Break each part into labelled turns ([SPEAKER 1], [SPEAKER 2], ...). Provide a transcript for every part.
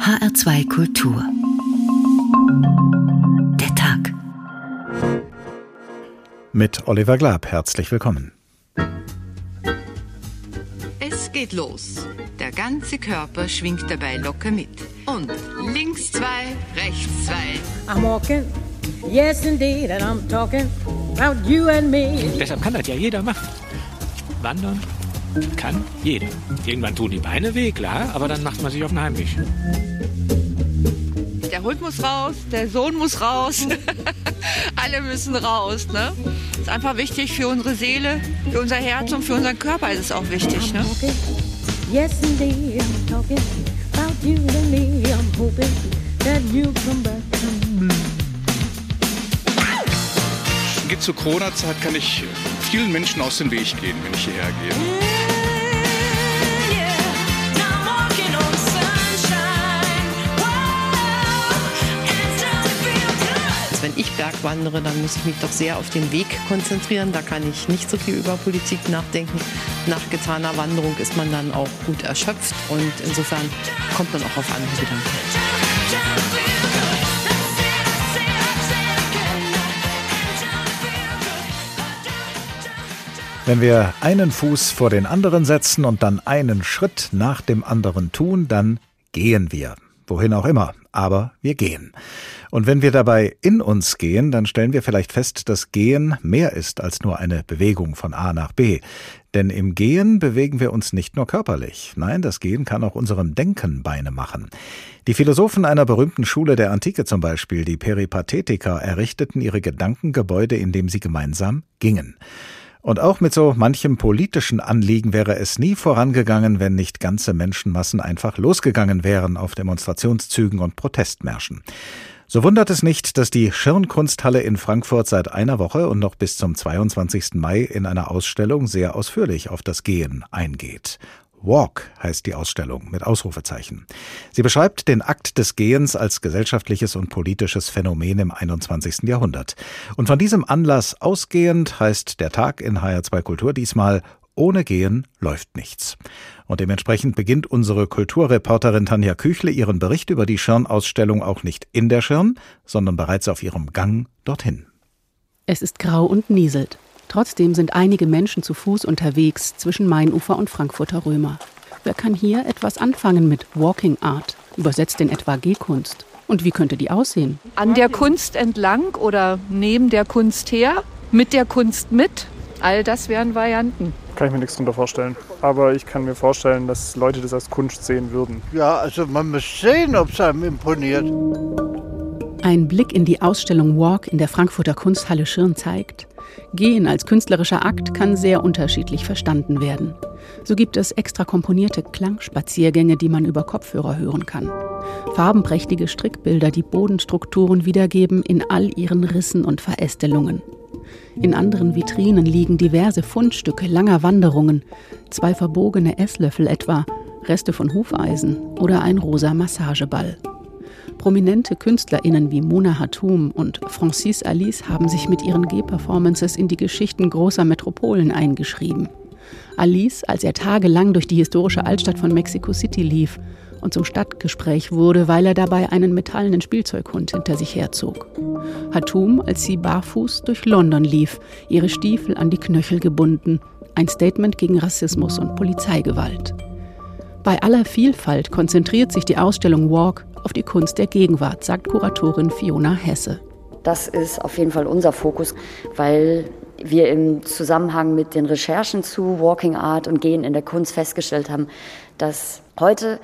[SPEAKER 1] HR2 Kultur. Der Tag.
[SPEAKER 2] Mit Oliver Glab, herzlich willkommen.
[SPEAKER 3] Es geht los. Der ganze Körper schwingt dabei locker mit. Und links zwei, rechts zwei.
[SPEAKER 4] I'm walking, yes indeed, and I'm talking about you and me.
[SPEAKER 5] Deshalb kann das ja jeder machen. Wandern kann jeder. Irgendwann tun die Beine weh, klar, aber dann macht man sich auf den Heimweg.
[SPEAKER 3] Der Hund muss raus, der Sohn muss raus. Alle müssen raus. Ne? Ist einfach wichtig für unsere Seele, für unser Herz und für unseren Körper ist es auch wichtig. Ne?
[SPEAKER 6] Geht zur Corona-Zeit kann ich vielen Menschen aus dem Weg gehen, wenn ich hierher gehe.
[SPEAKER 7] Bergwandere, dann muss ich mich doch sehr auf den Weg konzentrieren. Da kann ich nicht so viel über Politik nachdenken. Nach getaner Wanderung ist man dann auch gut erschöpft und insofern kommt man auch auf andere Gedanken.
[SPEAKER 2] Wenn wir einen Fuß vor den anderen setzen und dann einen Schritt nach dem anderen tun, dann gehen wir. Wohin auch immer, aber wir gehen. Und wenn wir dabei in uns gehen, dann stellen wir vielleicht fest, dass Gehen mehr ist als nur eine Bewegung von A nach B. Denn im Gehen bewegen wir uns nicht nur körperlich. Nein, das Gehen kann auch unserem Denken Beine machen. Die Philosophen einer berühmten Schule der Antike zum Beispiel, die Peripatetiker, errichteten ihre Gedankengebäude, indem sie gemeinsam gingen. Und auch mit so manchem politischen Anliegen wäre es nie vorangegangen, wenn nicht ganze Menschenmassen einfach losgegangen wären auf Demonstrationszügen und Protestmärschen. So wundert es nicht, dass die Schirnkunsthalle in Frankfurt seit einer Woche und noch bis zum 22. Mai in einer Ausstellung sehr ausführlich auf das Gehen eingeht. Walk heißt die Ausstellung mit Ausrufezeichen. Sie beschreibt den Akt des Gehens als gesellschaftliches und politisches Phänomen im 21. Jahrhundert. Und von diesem Anlass ausgehend heißt der Tag in HR2 Kultur diesmal ohne Gehen läuft nichts. Und dementsprechend beginnt unsere Kulturreporterin Tanja Küchle ihren Bericht über die Schirn-Ausstellung auch nicht in der Schirn, sondern bereits auf ihrem Gang dorthin.
[SPEAKER 8] Es ist grau und nieselt. Trotzdem sind einige Menschen zu Fuß unterwegs zwischen Mainufer und Frankfurter Römer. Wer kann hier etwas anfangen mit Walking Art, übersetzt in etwa Gehkunst? Und wie könnte die aussehen?
[SPEAKER 9] An der Kunst entlang oder neben der Kunst her, mit der Kunst mit, all das wären Varianten.
[SPEAKER 10] Kann ich mir nichts darunter vorstellen. Aber ich kann mir vorstellen, dass Leute das als Kunst sehen würden.
[SPEAKER 11] Ja, also man muss sehen, ob es einem imponiert.
[SPEAKER 8] Ein Blick in die Ausstellung Walk in der Frankfurter Kunsthalle Schirn zeigt, Gehen als künstlerischer Akt kann sehr unterschiedlich verstanden werden. So gibt es extra komponierte Klangspaziergänge, die man über Kopfhörer hören kann. Farbenprächtige Strickbilder, die Bodenstrukturen wiedergeben in all ihren Rissen und Verästelungen. In anderen Vitrinen liegen diverse Fundstücke langer Wanderungen, zwei verbogene Esslöffel etwa, Reste von Hufeisen oder ein rosa Massageball. Prominente KünstlerInnen wie Mona Hatoum und Francis Alice haben sich mit ihren G-Performances in die Geschichten großer Metropolen eingeschrieben. Alice, als er tagelang durch die historische Altstadt von Mexico City lief und zum Stadtgespräch wurde, weil er dabei einen metallenen Spielzeughund hinter sich herzog. Hatoum, als sie barfuß durch London lief, ihre Stiefel an die Knöchel gebunden, ein Statement gegen Rassismus und Polizeigewalt. Bei aller Vielfalt konzentriert sich die Ausstellung Walk auf die Kunst der Gegenwart, sagt Kuratorin Fiona Hesse.
[SPEAKER 12] Das ist auf jeden Fall unser Fokus, weil wir im Zusammenhang mit den Recherchen zu Walking Art und Gehen in der Kunst festgestellt haben, dass heute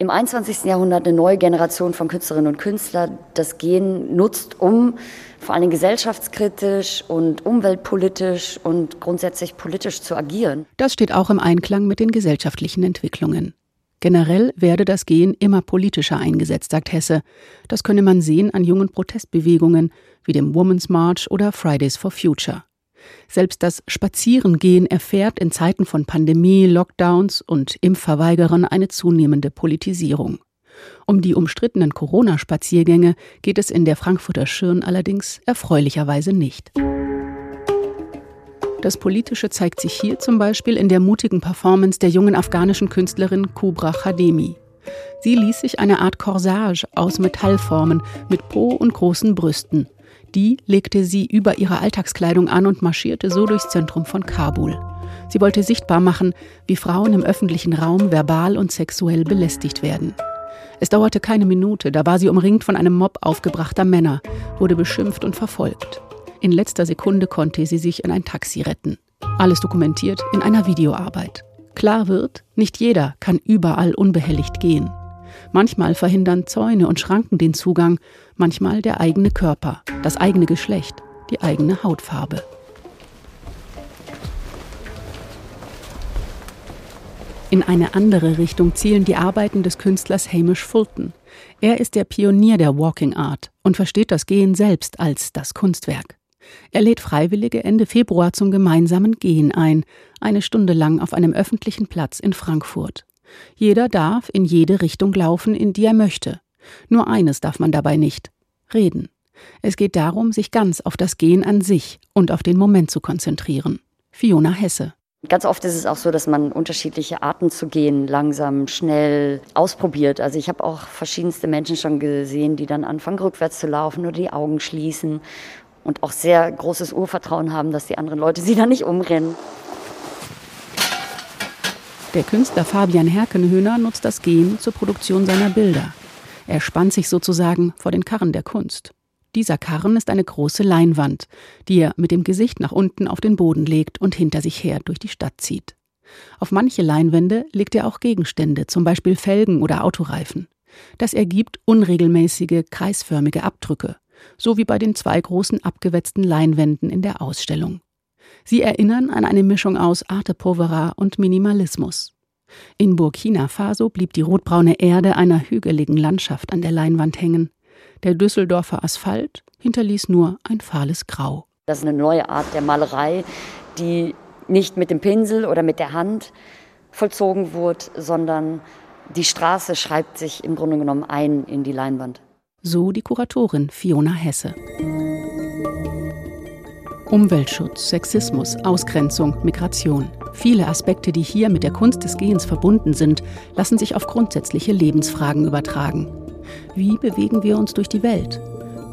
[SPEAKER 12] im 21. Jahrhundert eine neue Generation von Künstlerinnen und Künstlern das Gehen nutzt, um vor allem gesellschaftskritisch und umweltpolitisch und grundsätzlich politisch zu agieren.
[SPEAKER 8] Das steht auch im Einklang mit den gesellschaftlichen Entwicklungen. Generell werde das Gehen immer politischer eingesetzt, sagt Hesse. Das könne man sehen an jungen Protestbewegungen wie dem Women's March oder Fridays for Future. Selbst das Spazierengehen erfährt in Zeiten von Pandemie, Lockdowns und Impfverweigerern eine zunehmende Politisierung. Um die umstrittenen Corona-Spaziergänge geht es in der Frankfurter Schirn allerdings erfreulicherweise nicht. Das Politische zeigt sich hier zum Beispiel in der mutigen Performance der jungen afghanischen Künstlerin Kubra Khademi. Sie ließ sich eine Art Corsage aus Metallformen mit Po und großen Brüsten. Die legte sie über ihre Alltagskleidung an und marschierte so durchs Zentrum von Kabul. Sie wollte sichtbar machen, wie Frauen im öffentlichen Raum verbal und sexuell belästigt werden. Es dauerte keine Minute, da war sie umringt von einem Mob aufgebrachter Männer, wurde beschimpft und verfolgt. In letzter Sekunde konnte sie sich in ein Taxi retten. Alles dokumentiert in einer Videoarbeit. Klar wird, nicht jeder kann überall unbehelligt gehen. Manchmal verhindern Zäune und Schranken den Zugang, manchmal der eigene Körper, das eigene Geschlecht, die eigene Hautfarbe. In eine andere Richtung zielen die Arbeiten des Künstlers Hamish Fulton. Er ist der Pionier der Walking Art und versteht das Gehen selbst als das Kunstwerk. Er lädt Freiwillige Ende Februar zum gemeinsamen Gehen ein, eine Stunde lang auf einem öffentlichen Platz in Frankfurt. Jeder darf in jede Richtung laufen, in die er möchte. Nur eines darf man dabei nicht reden. Es geht darum, sich ganz auf das Gehen an sich und auf den Moment zu konzentrieren. Fiona Hesse.
[SPEAKER 12] Ganz oft ist es auch so, dass man unterschiedliche Arten zu gehen langsam, schnell ausprobiert. Also ich habe auch verschiedenste Menschen schon gesehen, die dann anfangen, rückwärts zu laufen oder die Augen schließen und auch sehr großes Urvertrauen haben, dass die anderen Leute sie da nicht umrennen.
[SPEAKER 8] Der Künstler Fabian Herkenhöhner nutzt das Gehen zur Produktion seiner Bilder. Er spannt sich sozusagen vor den Karren der Kunst. Dieser Karren ist eine große Leinwand, die er mit dem Gesicht nach unten auf den Boden legt und hinter sich her durch die Stadt zieht. Auf manche Leinwände legt er auch Gegenstände, zum Beispiel Felgen oder Autoreifen. Das ergibt unregelmäßige, kreisförmige Abdrücke, so wie bei den zwei großen abgewetzten Leinwänden in der Ausstellung. Sie erinnern an eine Mischung aus Arte Povera und Minimalismus. In Burkina Faso blieb die rotbraune Erde einer hügeligen Landschaft an der Leinwand hängen. Der Düsseldorfer Asphalt hinterließ nur ein fahles Grau.
[SPEAKER 12] Das ist eine neue Art der Malerei, die nicht mit dem Pinsel oder mit der Hand vollzogen wurde, sondern die Straße schreibt sich im Grunde genommen ein in die Leinwand.
[SPEAKER 8] So die Kuratorin Fiona Hesse. Umweltschutz, Sexismus, Ausgrenzung, Migration. Viele Aspekte, die hier mit der Kunst des Gehens verbunden sind, lassen sich auf grundsätzliche Lebensfragen übertragen. Wie bewegen wir uns durch die Welt?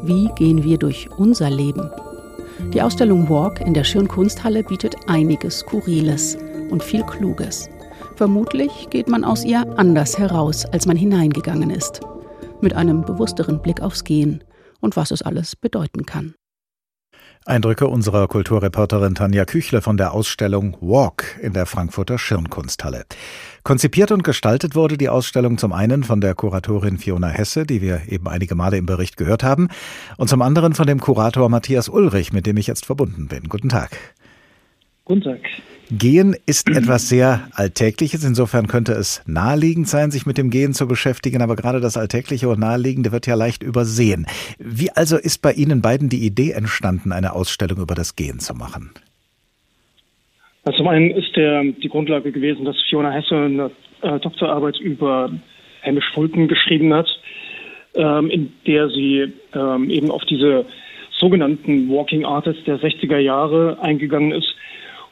[SPEAKER 8] Wie gehen wir durch unser Leben? Die Ausstellung Walk in der Schirnkunsthalle bietet einiges Skurriles und viel Kluges. Vermutlich geht man aus ihr anders heraus, als man hineingegangen ist. Mit einem bewussteren Blick aufs Gehen und was es alles bedeuten kann.
[SPEAKER 2] Eindrücke unserer Kulturreporterin Tanja Küchle von der Ausstellung Walk in der Frankfurter Schirnkunsthalle. Konzipiert und gestaltet wurde die Ausstellung zum einen von der Kuratorin Fiona Hesse, die wir eben einige Male im Bericht gehört haben, und zum anderen von dem Kurator Matthias Ulrich, mit dem ich jetzt verbunden bin. Guten Tag.
[SPEAKER 13] Guten Tag.
[SPEAKER 2] Gehen ist etwas sehr Alltägliches. Insofern könnte es naheliegend sein, sich mit dem Gehen zu beschäftigen. Aber gerade das Alltägliche und Naheliegende wird ja leicht übersehen. Wie also ist bei Ihnen beiden die Idee entstanden, eine Ausstellung über das Gehen zu machen?
[SPEAKER 13] Also zum einen ist der, die Grundlage gewesen, dass Fiona Hesse eine äh, Doktorarbeit über Hamish Fulton geschrieben hat, ähm, in der sie ähm, eben auf diese sogenannten Walking Artists der 60er Jahre eingegangen ist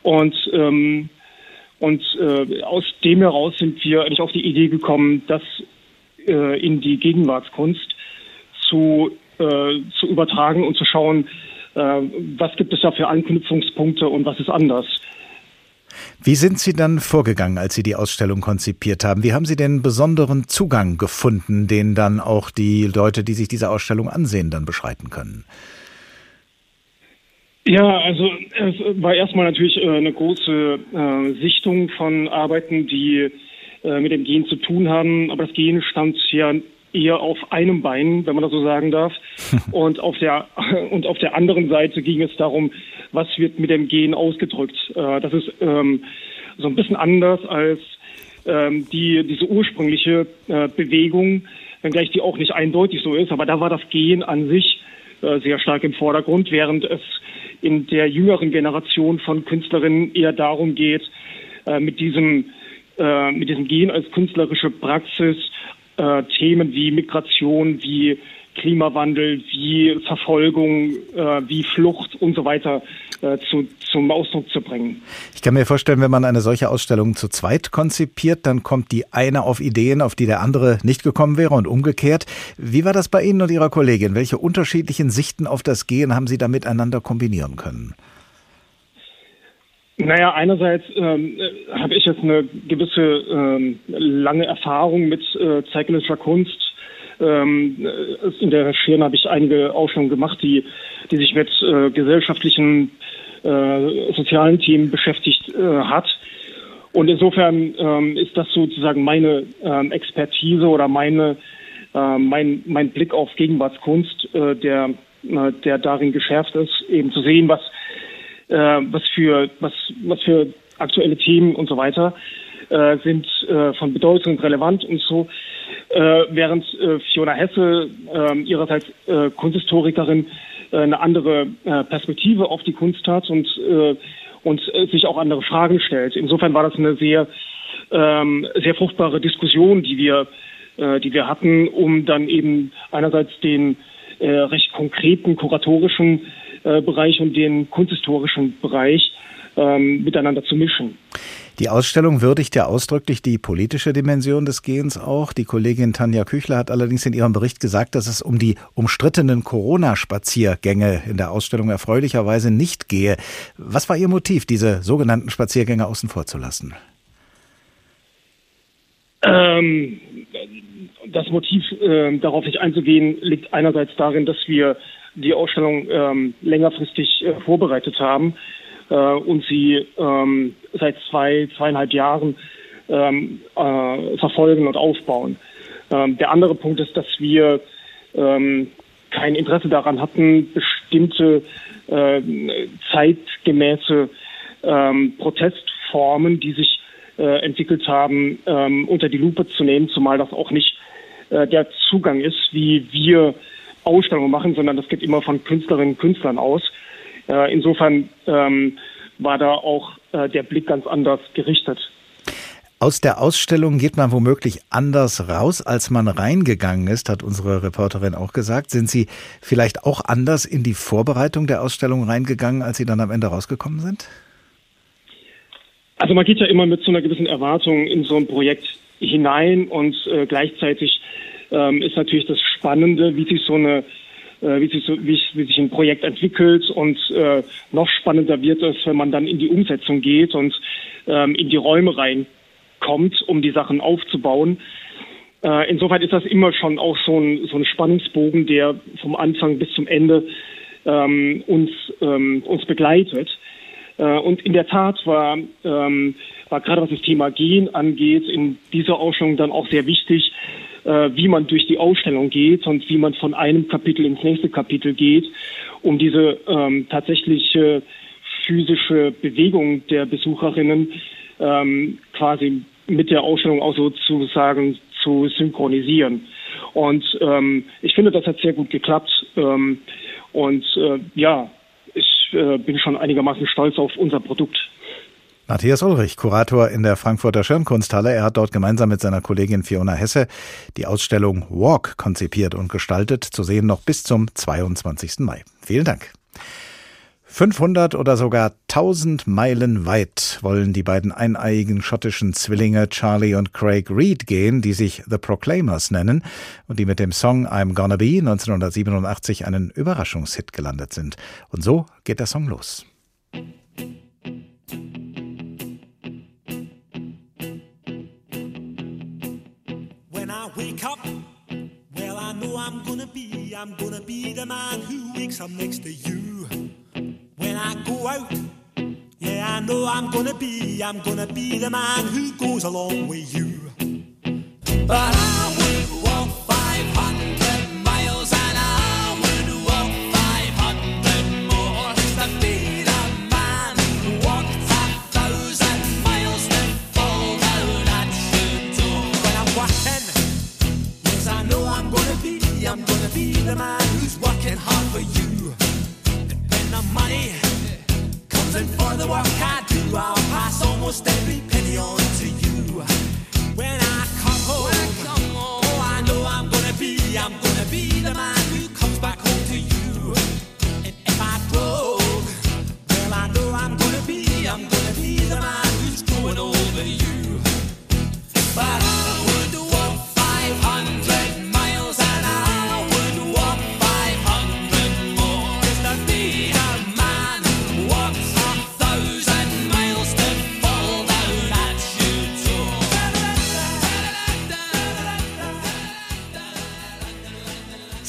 [SPEAKER 13] und, ähm, und äh, aus dem heraus sind wir eigentlich auf die Idee gekommen, das äh, in die Gegenwartskunst zu, äh, zu übertragen und zu schauen, äh, was gibt es da für Anknüpfungspunkte und was ist anders.
[SPEAKER 2] Wie sind Sie dann vorgegangen, als Sie die Ausstellung konzipiert haben? Wie haben Sie den besonderen Zugang gefunden, den dann auch die Leute, die sich diese Ausstellung ansehen, dann beschreiten können?
[SPEAKER 13] Ja, also es war erstmal natürlich äh, eine große äh, Sichtung von Arbeiten, die äh, mit dem Gen zu tun haben. Aber das Gen stand ja eher auf einem Bein, wenn man das so sagen darf. und auf der und auf der anderen Seite ging es darum, was wird mit dem Gen ausgedrückt. Das ist ähm, so ein bisschen anders als ähm, die diese ursprüngliche Bewegung, wenngleich die auch nicht eindeutig so ist. Aber da war das Gen an sich sehr stark im Vordergrund, während es in der jüngeren Generation von Künstlerinnen eher darum geht, äh, mit diesem äh, mit diesem Gehen als künstlerische Praxis äh, Themen wie Migration, wie Klimawandel, wie Verfolgung, äh, wie Flucht und so weiter äh, zu, zum Ausdruck zu bringen.
[SPEAKER 2] Ich kann mir vorstellen, wenn man eine solche Ausstellung zu zweit konzipiert, dann kommt die eine auf Ideen, auf die der andere nicht gekommen wäre und umgekehrt. Wie war das bei Ihnen und Ihrer Kollegin? Welche unterschiedlichen Sichten auf das Gehen haben Sie da miteinander kombinieren können?
[SPEAKER 13] Naja, einerseits ähm, äh, habe ich jetzt eine gewisse ähm, lange Erfahrung mit äh, zeitgenössischer Kunst. Ähm, äh, in der Schirn habe ich einige Ausstellungen gemacht, die, die sich mit äh, gesellschaftlichen, äh, sozialen Themen beschäftigt äh, hat. Und insofern ähm, ist das sozusagen meine ähm, Expertise oder meine, äh, mein, mein Blick auf Gegenwartskunst, äh, der, äh, der darin geschärft ist, eben zu sehen, was äh, was für was was für aktuelle Themen und so weiter äh, sind äh, von Bedeutung und relevant und so. Äh, während äh, Fiona Hesse äh, ihrerseits äh, Kunsthistorikerin äh, eine andere äh, Perspektive auf die Kunst hat und äh, und äh, sich auch andere Fragen stellt. Insofern war das eine sehr ähm, sehr fruchtbare Diskussion, die wir äh, die wir hatten, um dann eben einerseits den äh, recht konkreten kuratorischen äh, Bereich und den kunsthistorischen Bereich ähm, miteinander zu mischen.
[SPEAKER 2] Die Ausstellung würdigt ja ausdrücklich die politische Dimension des Gehens auch. Die Kollegin Tanja Küchler hat allerdings in ihrem Bericht gesagt, dass es um die umstrittenen Corona-Spaziergänge in der Ausstellung erfreulicherweise nicht gehe. Was war Ihr Motiv, diese sogenannten Spaziergänge außen vor zu lassen?
[SPEAKER 13] Ähm, das Motiv, äh, darauf nicht einzugehen, liegt einerseits darin, dass wir die Ausstellung ähm, längerfristig äh, vorbereitet haben äh, und sie ähm, seit zwei, zweieinhalb Jahren ähm, äh, verfolgen und aufbauen. Ähm, der andere Punkt ist, dass wir ähm, kein Interesse daran hatten, bestimmte äh, zeitgemäße ähm, Protestformen, die sich äh, entwickelt haben, ähm, unter die Lupe zu nehmen, zumal das auch nicht äh, der Zugang ist, wie wir Ausstellungen machen, sondern das geht immer von Künstlerinnen und Künstlern aus. Äh, insofern ähm, war da auch äh, der Blick ganz anders gerichtet.
[SPEAKER 2] Aus der Ausstellung geht man womöglich anders raus, als man reingegangen ist, hat unsere Reporterin auch gesagt. Sind Sie vielleicht auch anders in die Vorbereitung der Ausstellung reingegangen, als Sie dann am Ende rausgekommen sind?
[SPEAKER 13] Also man geht ja immer mit so einer gewissen Erwartung in so ein Projekt hinein und äh, gleichzeitig ähm, ist natürlich das Spannende, wie sich so eine wie, sich so, wie, wie sich ein Projekt entwickelt und äh, noch spannender wird es, wenn man dann in die Umsetzung geht und ähm, in die Räume reinkommt, um die Sachen aufzubauen. Äh, insofern ist das immer schon auch so ein, so ein Spannungsbogen, der vom Anfang bis zum Ende ähm, uns, ähm, uns begleitet. Äh, und in der Tat war, ähm, war gerade was das Thema Gehen angeht, in dieser Ausstellung dann auch sehr wichtig, äh, wie man durch die Ausstellung geht und wie man von einem Kapitel ins nächste Kapitel geht, um diese ähm, tatsächliche physische Bewegung der Besucherinnen ähm, quasi mit der Ausstellung auch sozusagen zu synchronisieren. Und ähm, ich finde, das hat sehr gut geklappt. Ähm, und äh, ja, äh, bin schon einigermaßen stolz auf unser Produkt.
[SPEAKER 2] Matthias Ulrich, Kurator in der Frankfurter Schirmkunsthalle. Er hat dort gemeinsam mit seiner Kollegin Fiona Hesse die Ausstellung Walk konzipiert und gestaltet, zu sehen noch bis zum 22. Mai. Vielen Dank. 500 oder sogar 1000 Meilen weit wollen die beiden eineiigen schottischen Zwillinge Charlie und Craig Reed gehen, die sich The Proclaimers nennen und die mit dem Song I'm Gonna Be 1987 einen Überraschungshit gelandet sind. Und so geht der Song los.
[SPEAKER 14] wake up, well, I know I'm gonna be, I'm gonna be the man who wakes up next to you. When I go out, yeah, I know I'm gonna be, I'm gonna be the man who goes along with you. But I will stay be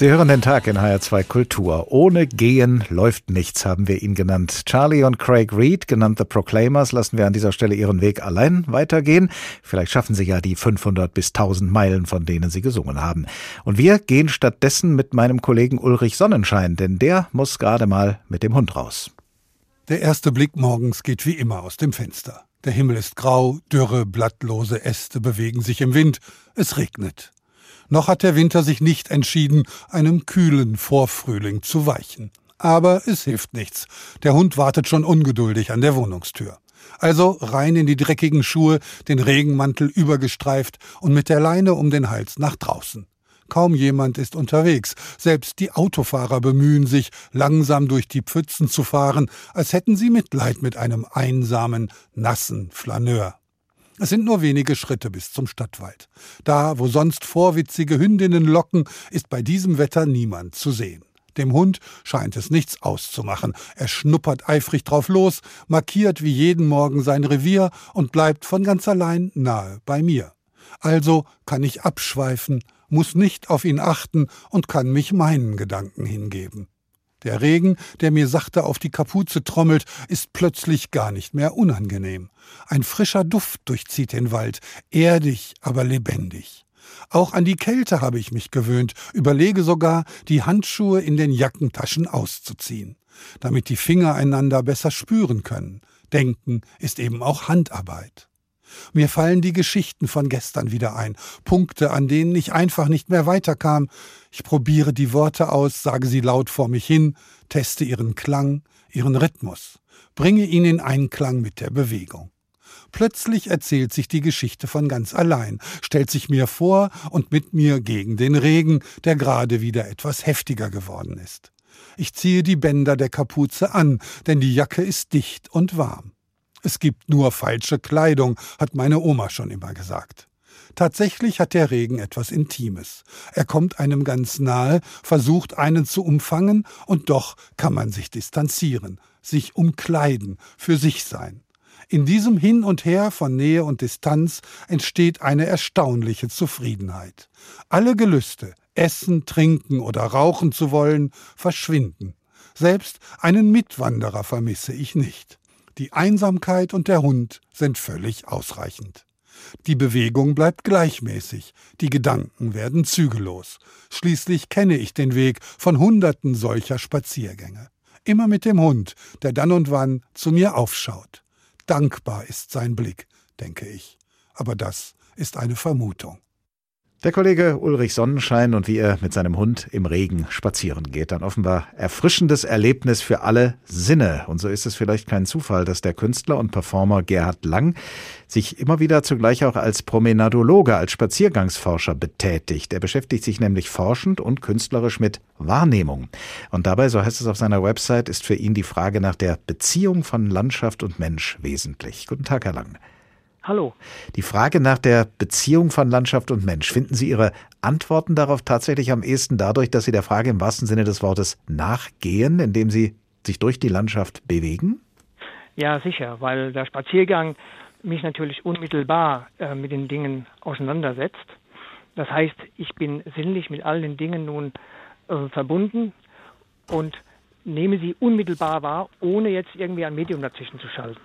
[SPEAKER 2] Sie hören den Tag in HR2 Kultur. Ohne Gehen läuft nichts, haben wir ihn genannt. Charlie und Craig Reed, genannt The Proclaimers, lassen wir an dieser Stelle ihren Weg allein weitergehen. Vielleicht schaffen sie ja die 500 bis 1000 Meilen, von denen sie gesungen haben. Und wir gehen stattdessen mit meinem Kollegen Ulrich Sonnenschein, denn der muss gerade mal mit dem Hund raus.
[SPEAKER 15] Der erste Blick morgens geht wie immer aus dem Fenster. Der Himmel ist grau, dürre, blattlose Äste bewegen sich im Wind, es regnet. Noch hat der Winter sich nicht entschieden, einem kühlen Vorfrühling zu weichen. Aber es hilft nichts. Der Hund wartet schon ungeduldig an der Wohnungstür. Also rein in die dreckigen Schuhe, den Regenmantel übergestreift und mit der Leine um den Hals nach draußen. Kaum jemand ist unterwegs. Selbst die Autofahrer bemühen sich, langsam durch die Pfützen zu fahren, als hätten sie Mitleid mit einem einsamen, nassen Flaneur. Es sind nur wenige Schritte bis zum Stadtwald. Da, wo sonst vorwitzige Hündinnen locken, ist bei diesem Wetter niemand zu sehen. Dem Hund scheint es nichts auszumachen. Er schnuppert eifrig drauf los, markiert wie jeden Morgen sein Revier und bleibt von ganz allein nahe bei mir. Also kann ich abschweifen, muss nicht auf ihn achten und kann mich meinen Gedanken hingeben. Der Regen, der mir sachte auf die Kapuze trommelt, ist plötzlich gar nicht mehr unangenehm. Ein frischer Duft durchzieht den Wald, erdig, aber lebendig. Auch an die Kälte habe ich mich gewöhnt, überlege sogar, die Handschuhe in den Jackentaschen auszuziehen, damit die Finger einander besser spüren können. Denken ist eben auch Handarbeit. Mir fallen die Geschichten von gestern wieder ein, Punkte, an denen ich einfach nicht mehr weiterkam. Ich probiere die Worte aus, sage sie laut vor mich hin, teste ihren Klang, ihren Rhythmus, bringe ihn in Einklang mit der Bewegung. Plötzlich erzählt sich die Geschichte von ganz allein, stellt sich mir vor und mit mir gegen den Regen, der gerade wieder etwas heftiger geworden ist. Ich ziehe die Bänder der Kapuze an, denn die Jacke ist dicht und warm. Es gibt nur falsche Kleidung, hat meine Oma schon immer gesagt. Tatsächlich hat der Regen etwas Intimes. Er kommt einem ganz nahe, versucht einen zu umfangen, und doch kann man sich distanzieren, sich umkleiden, für sich sein. In diesem Hin und Her von Nähe und Distanz entsteht eine erstaunliche Zufriedenheit. Alle Gelüste, essen, trinken oder rauchen zu wollen, verschwinden. Selbst einen Mitwanderer vermisse ich nicht. Die Einsamkeit und der Hund sind völlig ausreichend. Die Bewegung bleibt gleichmäßig, die Gedanken werden zügellos. Schließlich kenne ich den Weg von Hunderten solcher Spaziergänge. Immer mit dem Hund, der dann und wann zu mir aufschaut. Dankbar ist sein Blick, denke ich. Aber das ist eine Vermutung.
[SPEAKER 2] Der Kollege Ulrich Sonnenschein und wie er mit seinem Hund im Regen spazieren geht. Ein offenbar erfrischendes Erlebnis für alle Sinne. Und so ist es vielleicht kein Zufall, dass der Künstler und Performer Gerhard Lang sich immer wieder zugleich auch als Promenadologe, als Spaziergangsforscher betätigt. Er beschäftigt sich nämlich forschend und künstlerisch mit Wahrnehmung. Und dabei, so heißt es auf seiner Website, ist für ihn die Frage nach der Beziehung von Landschaft und Mensch wesentlich. Guten Tag, Herr Lang.
[SPEAKER 16] Hallo.
[SPEAKER 2] Die Frage nach der Beziehung von Landschaft und Mensch, finden Sie Ihre Antworten darauf tatsächlich am ehesten dadurch, dass Sie der Frage im wahrsten Sinne des Wortes nachgehen, indem Sie sich durch die Landschaft bewegen?
[SPEAKER 16] Ja, sicher, weil der Spaziergang mich natürlich unmittelbar äh, mit den Dingen auseinandersetzt. Das heißt, ich bin sinnlich mit all den Dingen nun äh, verbunden und nehme sie unmittelbar wahr, ohne jetzt irgendwie ein Medium dazwischen zu schalten.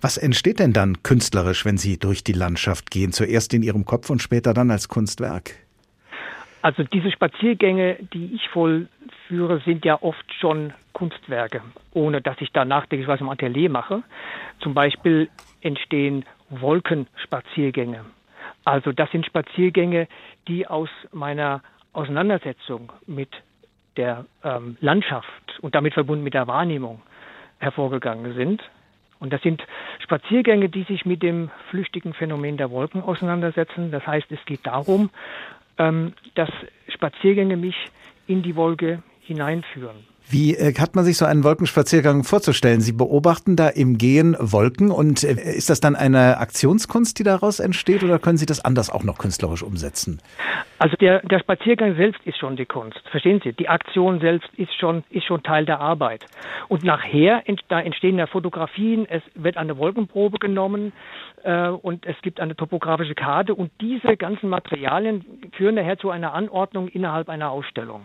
[SPEAKER 2] Was entsteht denn dann künstlerisch, wenn Sie durch die Landschaft gehen? Zuerst in Ihrem Kopf und später dann als Kunstwerk?
[SPEAKER 16] Also diese Spaziergänge, die ich vollführe, sind ja oft schon Kunstwerke, ohne dass ich da nachträglich was im Atelier mache. Zum Beispiel entstehen Wolkenspaziergänge. Also das sind Spaziergänge, die aus meiner Auseinandersetzung mit der ähm, Landschaft und damit verbunden mit der Wahrnehmung hervorgegangen sind. Und das sind Spaziergänge, die sich mit dem flüchtigen Phänomen der Wolken auseinandersetzen. Das heißt, es geht darum, ähm, dass Spaziergänge mich in die Wolke hineinführen.
[SPEAKER 2] Wie äh, hat man sich so einen Wolkenspaziergang vorzustellen? Sie beobachten da im Gehen Wolken und äh, ist das dann eine Aktionskunst, die daraus entsteht oder können Sie das anders auch noch künstlerisch umsetzen?
[SPEAKER 16] Also der, der Spaziergang selbst ist schon die Kunst. Verstehen Sie? Die Aktion selbst ist schon, ist schon Teil der Arbeit. Und nachher da entstehen ja Fotografien, es wird eine Wolkenprobe genommen und es gibt eine topografische Karte und diese ganzen Materialien führen nachher zu einer Anordnung innerhalb einer Ausstellung.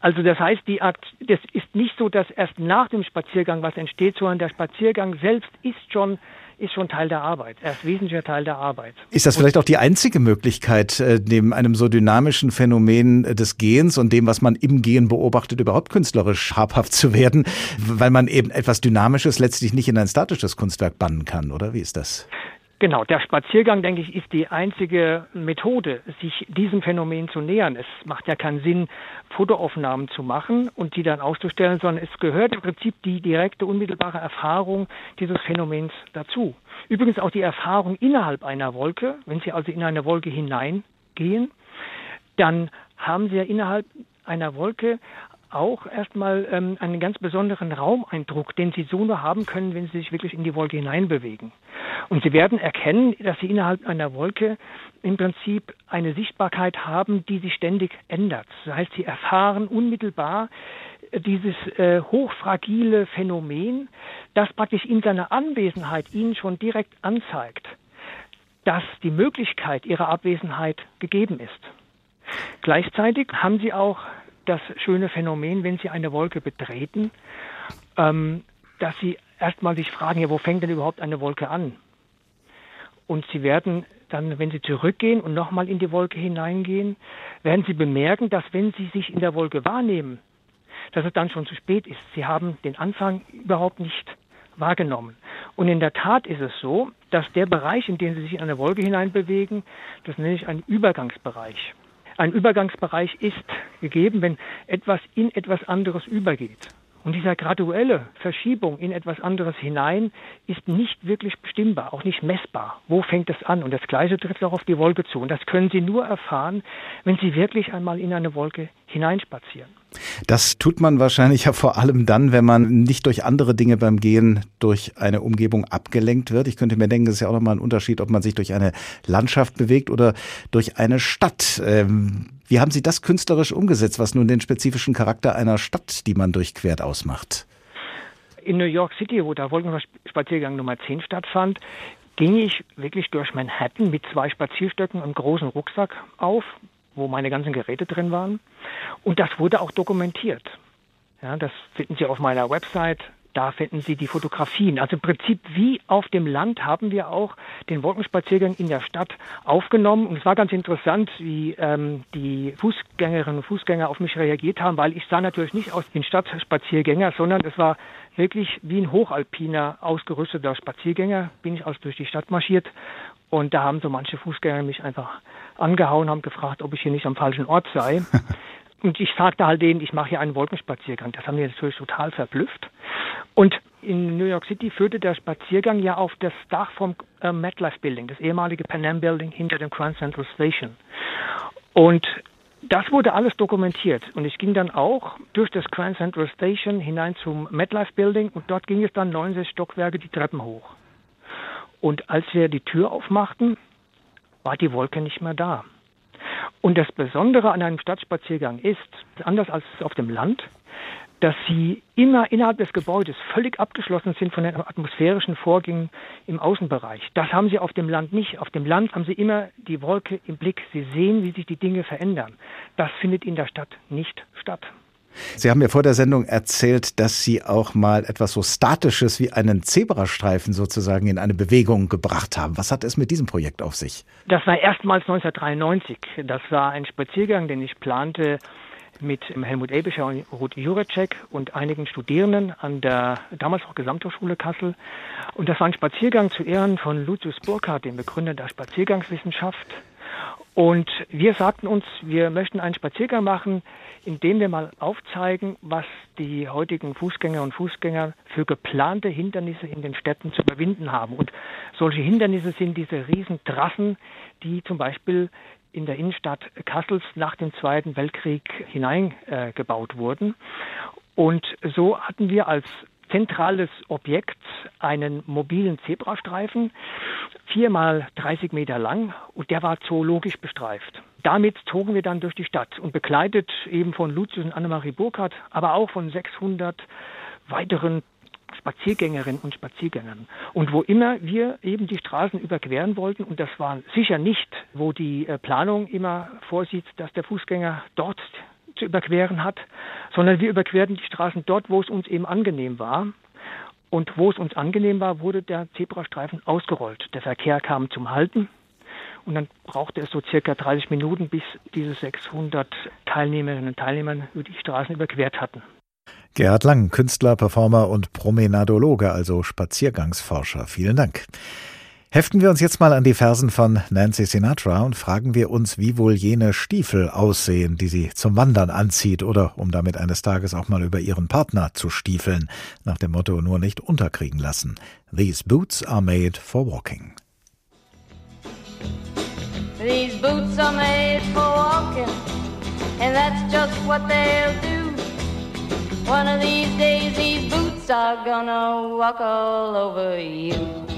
[SPEAKER 16] Also das heißt, die Akt, das ist nicht so, dass erst nach dem Spaziergang was entsteht, sondern der Spaziergang selbst ist schon ist schon Teil der Arbeit. Er ist wesentlicher Teil der Arbeit.
[SPEAKER 2] Ist das vielleicht auch die einzige Möglichkeit, äh, neben einem so dynamischen Phänomen des Gehens und dem, was man im Gehen beobachtet, überhaupt künstlerisch habhaft zu werden, weil man eben etwas Dynamisches letztlich nicht in ein statisches Kunstwerk bannen kann, oder wie ist das?
[SPEAKER 16] Genau, der Spaziergang, denke ich, ist die einzige Methode, sich diesem Phänomen zu nähern. Es macht ja keinen Sinn, Fotoaufnahmen zu machen und die dann auszustellen, sondern es gehört im Prinzip die direkte, unmittelbare Erfahrung dieses Phänomens dazu. Übrigens auch die Erfahrung innerhalb einer Wolke. Wenn Sie also in eine Wolke hineingehen, dann haben Sie ja innerhalb einer Wolke auch erstmal ähm, einen ganz besonderen Raumeindruck, den Sie so nur haben können, wenn Sie sich wirklich in die Wolke hineinbewegen. Und Sie werden erkennen, dass Sie innerhalb einer Wolke im Prinzip eine Sichtbarkeit haben, die sich ständig ändert. Das heißt, Sie erfahren unmittelbar äh, dieses äh, hochfragile Phänomen, das praktisch in seiner Anwesenheit Ihnen schon direkt anzeigt, dass die Möglichkeit Ihrer Abwesenheit gegeben ist. Gleichzeitig haben Sie auch das schöne Phänomen, wenn Sie eine Wolke betreten, ähm, dass Sie erstmal sich fragen, ja, wo fängt denn überhaupt eine Wolke an? Und Sie werden dann, wenn Sie zurückgehen und nochmal in die Wolke hineingehen, werden Sie bemerken, dass wenn Sie sich in der Wolke wahrnehmen, dass es dann schon zu spät ist. Sie haben den Anfang überhaupt nicht wahrgenommen. Und in der Tat ist es so, dass der Bereich, in dem Sie sich in eine Wolke hineinbewegen, das nenne ich einen Übergangsbereich. Ein Übergangsbereich ist gegeben, wenn etwas in etwas anderes übergeht. Und dieser graduelle Verschiebung in etwas anderes hinein ist nicht wirklich bestimmbar, auch nicht messbar. Wo fängt es an? Und das Gleiche trifft auch auf die Wolke zu. Und das können Sie nur erfahren, wenn Sie wirklich einmal in eine Wolke hineinspazieren.
[SPEAKER 2] Das tut man wahrscheinlich ja vor allem dann, wenn man nicht durch andere Dinge beim Gehen durch eine Umgebung abgelenkt wird. Ich könnte mir denken, es ist ja auch nochmal ein Unterschied, ob man sich durch eine Landschaft bewegt oder durch eine Stadt. Ähm, wie haben Sie das künstlerisch umgesetzt, was nun den spezifischen Charakter einer Stadt, die man durchquert, ausmacht?
[SPEAKER 16] In New York City, wo der Wolkenspaziergang Nummer 10 stattfand, ging ich wirklich durch Manhattan mit zwei Spazierstöcken und großen Rucksack auf, wo meine ganzen Geräte drin waren. Und das wurde auch dokumentiert. Ja, das finden Sie auf meiner Website. Da finden Sie die Fotografien. Also im Prinzip wie auf dem Land haben wir auch den Wolkenspaziergang in der Stadt aufgenommen. Und es war ganz interessant, wie ähm, die Fußgängerinnen und Fußgänger auf mich reagiert haben, weil ich sah natürlich nicht aus den Stadtspaziergänger, sondern es war wirklich wie ein hochalpiner ausgerüsteter Spaziergänger, bin ich also durch die Stadt marschiert. Und da haben so manche Fußgänger mich einfach angehauen, haben gefragt, ob ich hier nicht am falschen Ort sei. Und ich sagte halt denen, ich mache hier einen Wolkenspaziergang. Das haben die natürlich total verblüfft. Und in New York City führte der Spaziergang ja auf das Dach vom äh, MetLife Building, das ehemalige Pan Am Building hinter dem Grand Central Station. Und das wurde alles dokumentiert. Und ich ging dann auch durch das Grand Central Station hinein zum MetLife Building und dort ging es dann 90 Stockwerke die Treppen hoch. Und als wir die Tür aufmachten, war die Wolke nicht mehr da. Und das Besondere an einem Stadtspaziergang ist, anders als auf dem Land, dass sie immer innerhalb des Gebäudes völlig abgeschlossen sind von den atmosphärischen Vorgängen im Außenbereich. Das haben sie auf dem Land nicht. Auf dem Land haben sie immer die Wolke im Blick. Sie sehen, wie sich die Dinge verändern. Das findet in der Stadt nicht statt.
[SPEAKER 2] Sie haben mir vor der Sendung erzählt, dass Sie auch mal etwas so Statisches wie einen Zebrastreifen sozusagen in eine Bewegung gebracht haben. Was hat es mit diesem Projekt auf sich?
[SPEAKER 16] Das war erstmals 1993. Das war ein Spaziergang, den ich plante mit Helmut Ebischer und Ruth Jurecek und einigen Studierenden an der damals auch Gesamthochschule Kassel. Und das war ein Spaziergang zu Ehren von Lucius Burkhardt, dem Begründer der Spaziergangswissenschaft. Und wir sagten uns, wir möchten einen Spaziergang machen, in dem wir mal aufzeigen, was die heutigen Fußgänger und Fußgänger für geplante Hindernisse in den Städten zu überwinden haben. Und solche Hindernisse sind diese Riesentrassen, die zum Beispiel in der Innenstadt Kassels nach dem Zweiten Weltkrieg hineingebaut äh, wurden. Und so hatten wir als zentrales Objekt einen mobilen Zebrastreifen, viermal 30 Meter lang und der war zoologisch bestreift. Damit zogen wir dann durch die Stadt und begleitet eben von Lucius und Annemarie Burkhardt, aber auch von 600 weiteren Spaziergängerinnen und Spaziergängern. Und wo immer wir eben die Straßen überqueren wollten, und das war sicher nicht, wo die äh, Planung immer vorsieht, dass der Fußgänger dort zu überqueren hat, sondern wir überquerten die Straßen dort, wo es uns eben angenehm war. Und wo es uns angenehm war, wurde der Zebrastreifen ausgerollt. Der Verkehr kam zum Halten. Und dann brauchte es so circa 30 Minuten, bis diese 600 Teilnehmerinnen und Teilnehmer die Straßen überquert hatten.
[SPEAKER 2] Gerhard Lang, Künstler, Performer und Promenadologe, also Spaziergangsforscher. Vielen Dank. Heften wir uns jetzt mal an die Versen von Nancy Sinatra und fragen wir uns, wie wohl jene Stiefel aussehen, die sie zum Wandern anzieht oder um damit eines Tages auch mal über ihren Partner zu stiefeln, nach dem Motto nur nicht unterkriegen lassen. These boots are made for walking.
[SPEAKER 17] These boots are made for walking, and that's just what they'll do. One of these days, these boots are gonna walk all over you.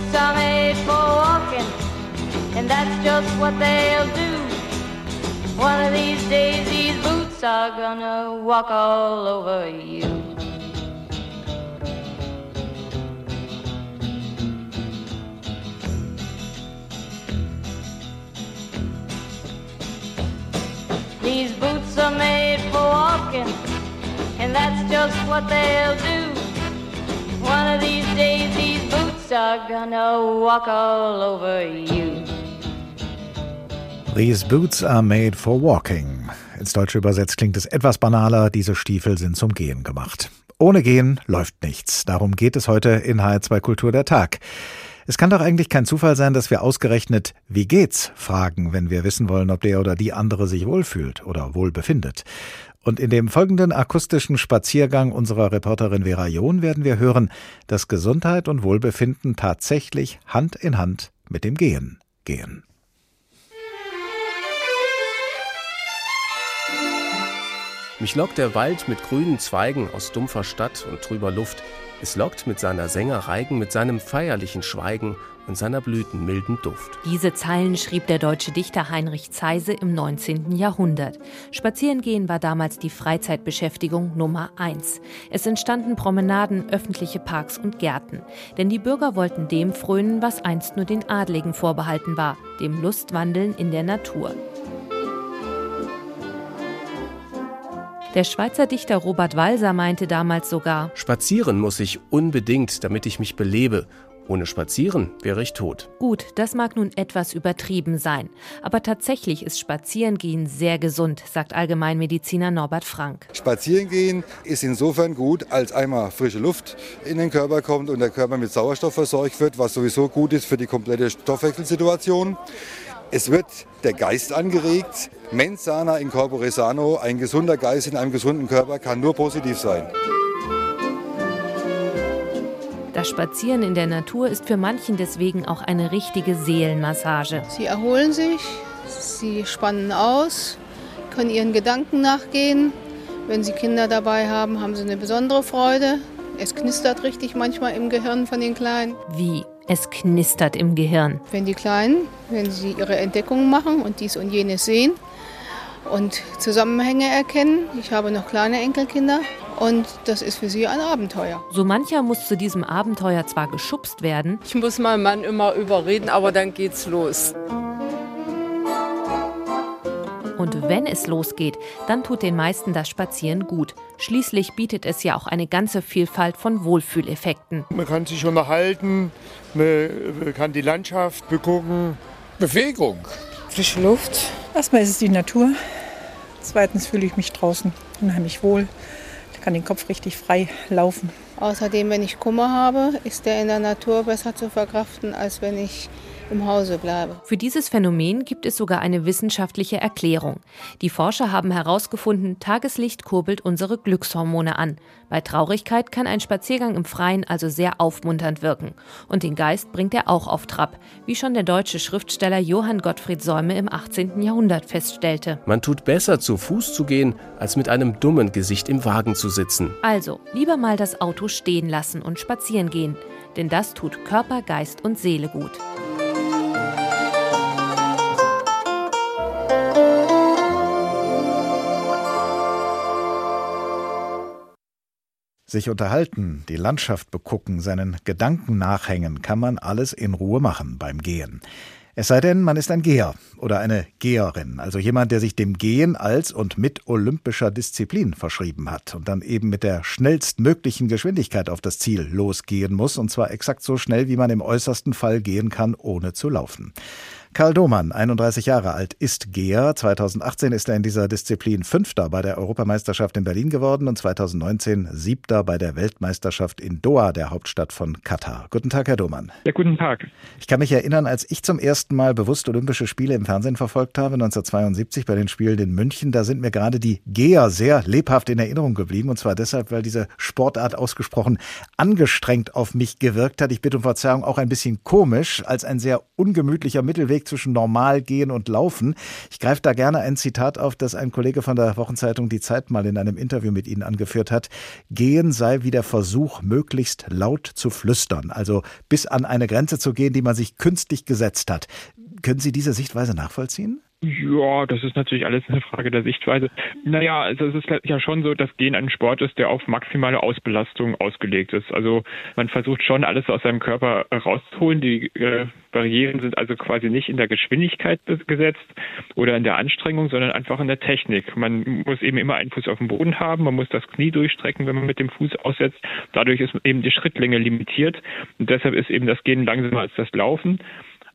[SPEAKER 17] are made for walking, and that's just what they'll do. One of these days, these boots are gonna walk all over you. These boots are made for walking, and that's just what they'll do. One of these days, these
[SPEAKER 2] These boots are made for walking. Ins Deutsche übersetzt klingt es etwas banaler, diese Stiefel sind zum Gehen gemacht. Ohne Gehen läuft nichts. Darum geht es heute in HR2 Kultur der Tag. Es kann doch eigentlich kein Zufall sein, dass wir ausgerechnet Wie geht's fragen, wenn wir wissen wollen, ob der oder die andere sich wohlfühlt oder wohl befindet. Und in dem folgenden akustischen Spaziergang unserer Reporterin Vera John werden wir hören, dass Gesundheit und Wohlbefinden tatsächlich Hand in Hand mit dem Gehen gehen.
[SPEAKER 18] Mich lockt der Wald mit grünen Zweigen aus dumpfer Stadt und trüber Luft. Es lockt mit seiner Sängerreigen, mit seinem feierlichen Schweigen und seiner blütenmilden Duft.
[SPEAKER 19] Diese Zeilen schrieb der deutsche Dichter Heinrich Zeise im 19. Jahrhundert. Spazierengehen war damals die Freizeitbeschäftigung Nummer eins. Es entstanden Promenaden, öffentliche Parks und Gärten. Denn die Bürger wollten dem frönen, was einst nur den Adligen vorbehalten war, dem Lustwandeln in der Natur. Der Schweizer Dichter Robert Walser meinte damals sogar,
[SPEAKER 18] Spazieren muss ich unbedingt, damit ich mich belebe. Ohne Spazieren wäre ich tot.
[SPEAKER 19] Gut, das mag nun etwas übertrieben sein, aber tatsächlich ist Spazierengehen sehr gesund, sagt Allgemeinmediziner Norbert Frank.
[SPEAKER 20] Spazierengehen ist insofern gut, als einmal frische Luft in den Körper kommt und der Körper mit Sauerstoff versorgt wird, was sowieso gut ist für die komplette Stoffwechselsituation. Es wird der Geist angeregt. Mens sana in corpore sano, ein gesunder Geist in einem gesunden Körper kann nur positiv sein.
[SPEAKER 19] Das Spazieren in der Natur ist für manchen deswegen auch eine richtige Seelenmassage.
[SPEAKER 21] Sie erholen sich, sie spannen aus, können ihren Gedanken nachgehen. Wenn sie Kinder dabei haben, haben sie eine besondere Freude. Es knistert richtig manchmal im Gehirn von den Kleinen.
[SPEAKER 19] Wie? Es knistert im Gehirn.
[SPEAKER 21] Wenn die Kleinen, wenn sie ihre Entdeckungen machen und dies und jenes sehen und Zusammenhänge erkennen. Ich habe noch kleine Enkelkinder und das ist für sie ein Abenteuer.
[SPEAKER 19] So mancher muss zu diesem Abenteuer zwar geschubst werden.
[SPEAKER 22] Ich muss meinen Mann immer überreden, aber dann geht's los.
[SPEAKER 19] Und wenn es losgeht, dann tut den meisten das Spazieren gut. Schließlich bietet es ja auch eine ganze Vielfalt von Wohlfühleffekten.
[SPEAKER 23] Man kann sich unterhalten, man kann die Landschaft begucken.
[SPEAKER 24] Bewegung.
[SPEAKER 25] Frische Luft. Erstmal ist es die Natur. Zweitens fühle ich mich draußen unheimlich wohl. Kann den Kopf richtig frei laufen.
[SPEAKER 21] Außerdem, wenn ich Kummer habe, ist der in der Natur besser zu verkraften, als wenn ich im Hause bleibe.
[SPEAKER 19] Für dieses Phänomen gibt es sogar eine wissenschaftliche Erklärung. Die Forscher haben herausgefunden, Tageslicht kurbelt unsere Glückshormone an. Bei Traurigkeit kann ein Spaziergang im Freien also sehr aufmunternd wirken. Und den Geist bringt er auch auf Trab, wie schon der deutsche Schriftsteller Johann Gottfried Säume im 18. Jahrhundert feststellte.
[SPEAKER 18] Man tut besser, zu Fuß zu gehen, als mit einem dummen Gesicht im Wagen zu sitzen.
[SPEAKER 19] Also, lieber mal das Auto stehen lassen und spazieren gehen. Denn das tut Körper, Geist und Seele gut.
[SPEAKER 2] Sich unterhalten, die Landschaft begucken, seinen Gedanken nachhängen, kann man alles in Ruhe machen beim Gehen. Es sei denn, man ist ein Geher oder eine Geherin, also jemand, der sich dem Gehen als und mit olympischer Disziplin verschrieben hat und dann eben mit der schnellstmöglichen Geschwindigkeit auf das Ziel losgehen muss, und zwar exakt so schnell, wie man im äußersten Fall gehen kann, ohne zu laufen. Karl Domann, 31 Jahre alt, ist Geher. 2018 ist er in dieser Disziplin Fünfter bei der Europameisterschaft in Berlin geworden und 2019 Siebter bei der Weltmeisterschaft in Doha, der Hauptstadt von Katar. Guten Tag, Herr Domann.
[SPEAKER 26] Ja, guten Tag.
[SPEAKER 2] Ich kann mich erinnern, als ich zum ersten Mal bewusst Olympische Spiele im Fernsehen verfolgt habe, 1972 bei den Spielen in München, da sind mir gerade die Geher sehr lebhaft in Erinnerung geblieben. Und zwar deshalb, weil diese Sportart ausgesprochen angestrengt auf mich gewirkt hat. Ich bitte um Verzeihung, auch ein bisschen komisch, als ein sehr ungemütlicher Mittelweg Weg zwischen normal gehen und laufen. Ich greife da gerne ein Zitat auf, das ein Kollege von der Wochenzeitung Die Zeit mal in einem Interview mit Ihnen angeführt hat. Gehen sei wie der Versuch, möglichst laut zu flüstern, also bis an eine Grenze zu gehen, die man sich künstlich gesetzt hat. Können Sie diese Sichtweise nachvollziehen?
[SPEAKER 26] Ja, das ist natürlich alles eine Frage der Sichtweise. Naja, also es ist ja schon so, dass Gehen ein Sport ist, der auf maximale Ausbelastung ausgelegt ist. Also man versucht schon alles aus seinem Körper rauszuholen. Die äh, Barrieren sind also quasi nicht in der Geschwindigkeit gesetzt oder in der Anstrengung, sondern einfach in der Technik. Man muss eben immer einen Fuß auf dem Boden haben, man muss das Knie durchstrecken, wenn man mit dem Fuß aussetzt. Dadurch ist eben die Schrittlänge limitiert und deshalb ist eben das Gehen langsamer als das Laufen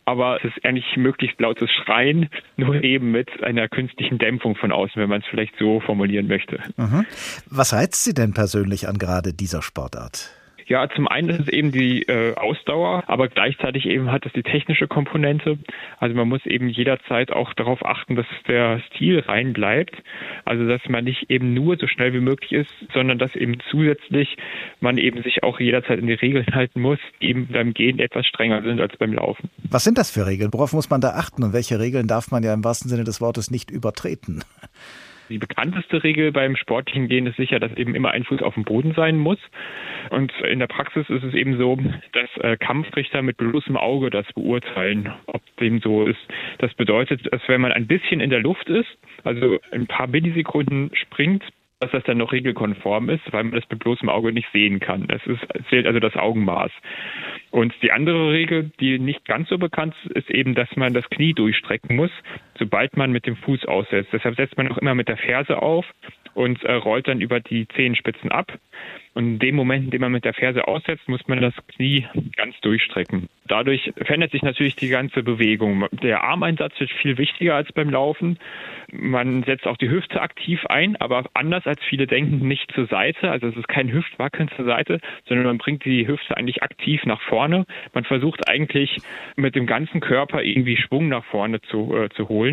[SPEAKER 26] aber es ist eigentlich möglichst lautes Schreien, nur eben mit einer künstlichen Dämpfung von außen, wenn man es vielleicht so formulieren möchte.
[SPEAKER 2] Mhm. Was reizt Sie denn persönlich an gerade dieser Sportart?
[SPEAKER 26] Ja, zum einen ist es eben die äh, Ausdauer, aber gleichzeitig eben hat es die technische Komponente. Also man muss eben jederzeit auch darauf achten, dass der Stil rein bleibt. Also dass man nicht eben nur so schnell wie möglich ist, sondern dass eben zusätzlich man eben sich auch jederzeit in die Regeln halten muss, die eben beim Gehen etwas strenger sind als beim Laufen.
[SPEAKER 2] Was sind das für Regeln? Worauf muss man da achten und welche Regeln darf man ja im wahrsten Sinne des Wortes nicht übertreten?
[SPEAKER 26] Die bekannteste Regel beim sportlichen Gehen ist sicher, dass eben immer ein Fuß auf dem Boden sein muss. Und in der Praxis ist es eben so, dass äh, Kampfrichter mit bloßem Auge das beurteilen, ob dem so ist. Das bedeutet, dass wenn man ein bisschen in der Luft ist, also ein paar Millisekunden springt, dass das dann noch regelkonform ist, weil man das mit bloßem Auge nicht sehen kann. Das ist, zählt also das Augenmaß. Und die andere Regel, die nicht ganz so bekannt ist, ist eben, dass man das Knie durchstrecken muss, sobald man mit dem Fuß aussetzt. Deshalb setzt man auch immer mit der Ferse auf und äh, rollt dann über die Zehenspitzen ab. Und in dem Moment, in dem man mit der Ferse aussetzt, muss man das Knie ganz durchstrecken. Dadurch verändert sich natürlich die ganze Bewegung. Der Armeinsatz wird viel wichtiger als beim Laufen. Man setzt auch die Hüfte aktiv ein, aber anders als viele denken, nicht zur Seite. Also es ist kein Hüftwackeln zur Seite, sondern man bringt die Hüfte eigentlich aktiv nach vorne. Man versucht eigentlich mit dem ganzen Körper irgendwie Schwung nach vorne zu, äh, zu holen,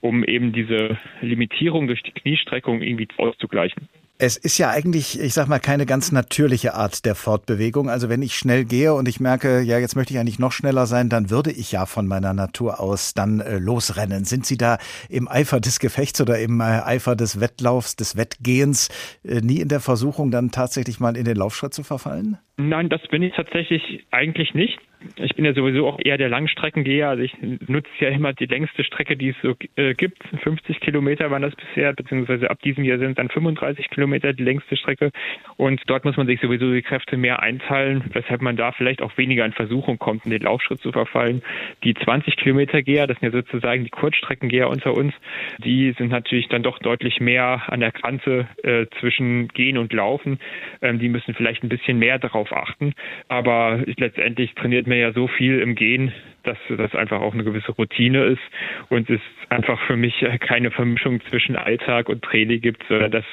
[SPEAKER 26] um eben diese Limitierung durch die Kniestreckung irgendwie auszugleichen.
[SPEAKER 2] Es ist ja eigentlich, ich sag mal, keine ganz natürliche Art der Fortbewegung. Also wenn ich schnell gehe und ich merke, ja, jetzt möchte ich eigentlich noch schneller sein, dann würde ich ja von meiner Natur aus dann äh, losrennen. Sind Sie da im Eifer des Gefechts oder im äh, Eifer des Wettlaufs, des Wettgehens äh, nie in der Versuchung, dann tatsächlich mal in den Laufschritt zu verfallen?
[SPEAKER 26] Nein, das bin ich tatsächlich eigentlich nicht. Ich bin ja sowieso auch eher der Langstreckengeher. Also ich nutze ja immer die längste Strecke, die es so äh, gibt. 50 Kilometer waren das bisher, beziehungsweise ab diesem Jahr sind es dann 35 Kilometer die längste Strecke. Und dort muss man sich sowieso die Kräfte mehr einteilen, weshalb man da vielleicht auch weniger in Versuchung kommt, in den Laufschritt zu verfallen. Die 20 Kilometer Geher, das sind ja sozusagen die Kurzstreckengeher unter uns, die sind natürlich dann doch deutlich mehr an der Grenze äh, zwischen Gehen und Laufen. Ähm, die müssen vielleicht ein bisschen mehr darauf achten. Aber letztendlich trainiert passiert mir ja so viel im Gehen, dass das einfach auch eine gewisse Routine ist und es einfach für mich keine Vermischung zwischen Alltag und Training gibt, sondern das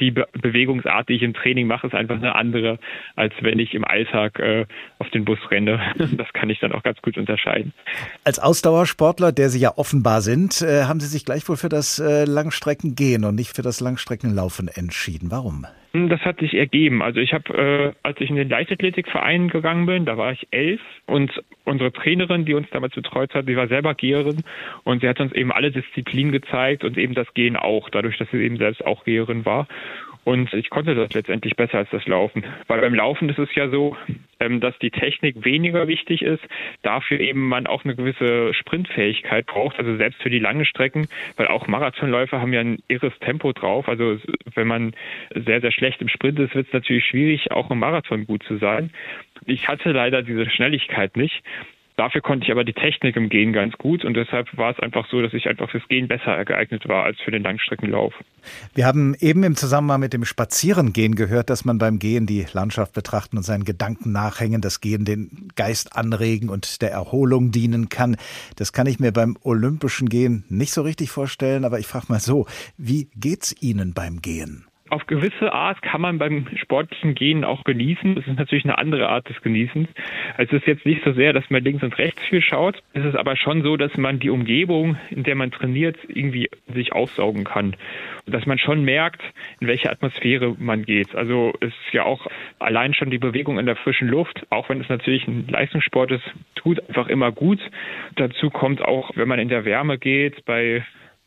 [SPEAKER 26] die Be Bewegungsart, die ich im Training mache, ist einfach eine andere, als wenn ich im Alltag äh, auf den Bus renne. Das kann ich dann auch ganz gut unterscheiden.
[SPEAKER 2] Als Ausdauersportler, der Sie ja offenbar sind, äh, haben Sie sich gleichwohl für das äh, Langstreckengehen und nicht für das Langstreckenlaufen entschieden. Warum?
[SPEAKER 26] Hm, das hat sich ergeben. Also ich habe, äh, als ich in den Leichtathletikverein gegangen bin, da war ich elf und unsere Trainerin, die uns damals betreut hat, die war selber Geherin und sie hat uns eben alle Disziplinen gezeigt und eben das Gehen auch, dadurch, dass sie eben selbst auch Geherin war. Und ich konnte das letztendlich besser als das Laufen. Weil beim Laufen ist es ja so, ähm, dass die Technik weniger wichtig ist, dafür eben man auch eine gewisse Sprintfähigkeit braucht, also selbst für die langen Strecken, weil auch Marathonläufer haben ja ein irres Tempo drauf. Also wenn man sehr, sehr schlecht im Sprint ist, wird es natürlich schwierig, auch im Marathon gut zu sein. Ich hatte leider diese Schnelligkeit nicht. Dafür konnte ich aber die Technik im Gehen ganz gut und deshalb war es einfach so, dass ich einfach fürs Gehen besser geeignet war als für den Langstreckenlauf.
[SPEAKER 2] Wir haben eben im Zusammenhang mit dem Spazierengehen gehört, dass man beim Gehen die Landschaft betrachten und seinen Gedanken nachhängen, das Gehen den Geist anregen und der Erholung dienen kann. Das kann ich mir beim olympischen Gehen nicht so richtig vorstellen, aber ich frage mal so, wie geht's Ihnen beim Gehen?
[SPEAKER 26] Auf gewisse Art kann man beim sportlichen Gehen auch genießen. Das ist natürlich eine andere Art des Genießens. Es ist jetzt nicht so sehr, dass man links und rechts viel schaut. Es ist aber schon so, dass man die Umgebung, in der man trainiert, irgendwie sich aufsaugen kann. Und dass man schon merkt, in welche Atmosphäre man geht. Also es ist ja auch allein schon die Bewegung in der frischen Luft, auch wenn es natürlich ein Leistungssport ist, tut einfach immer gut. Dazu kommt auch, wenn man in der Wärme geht, bei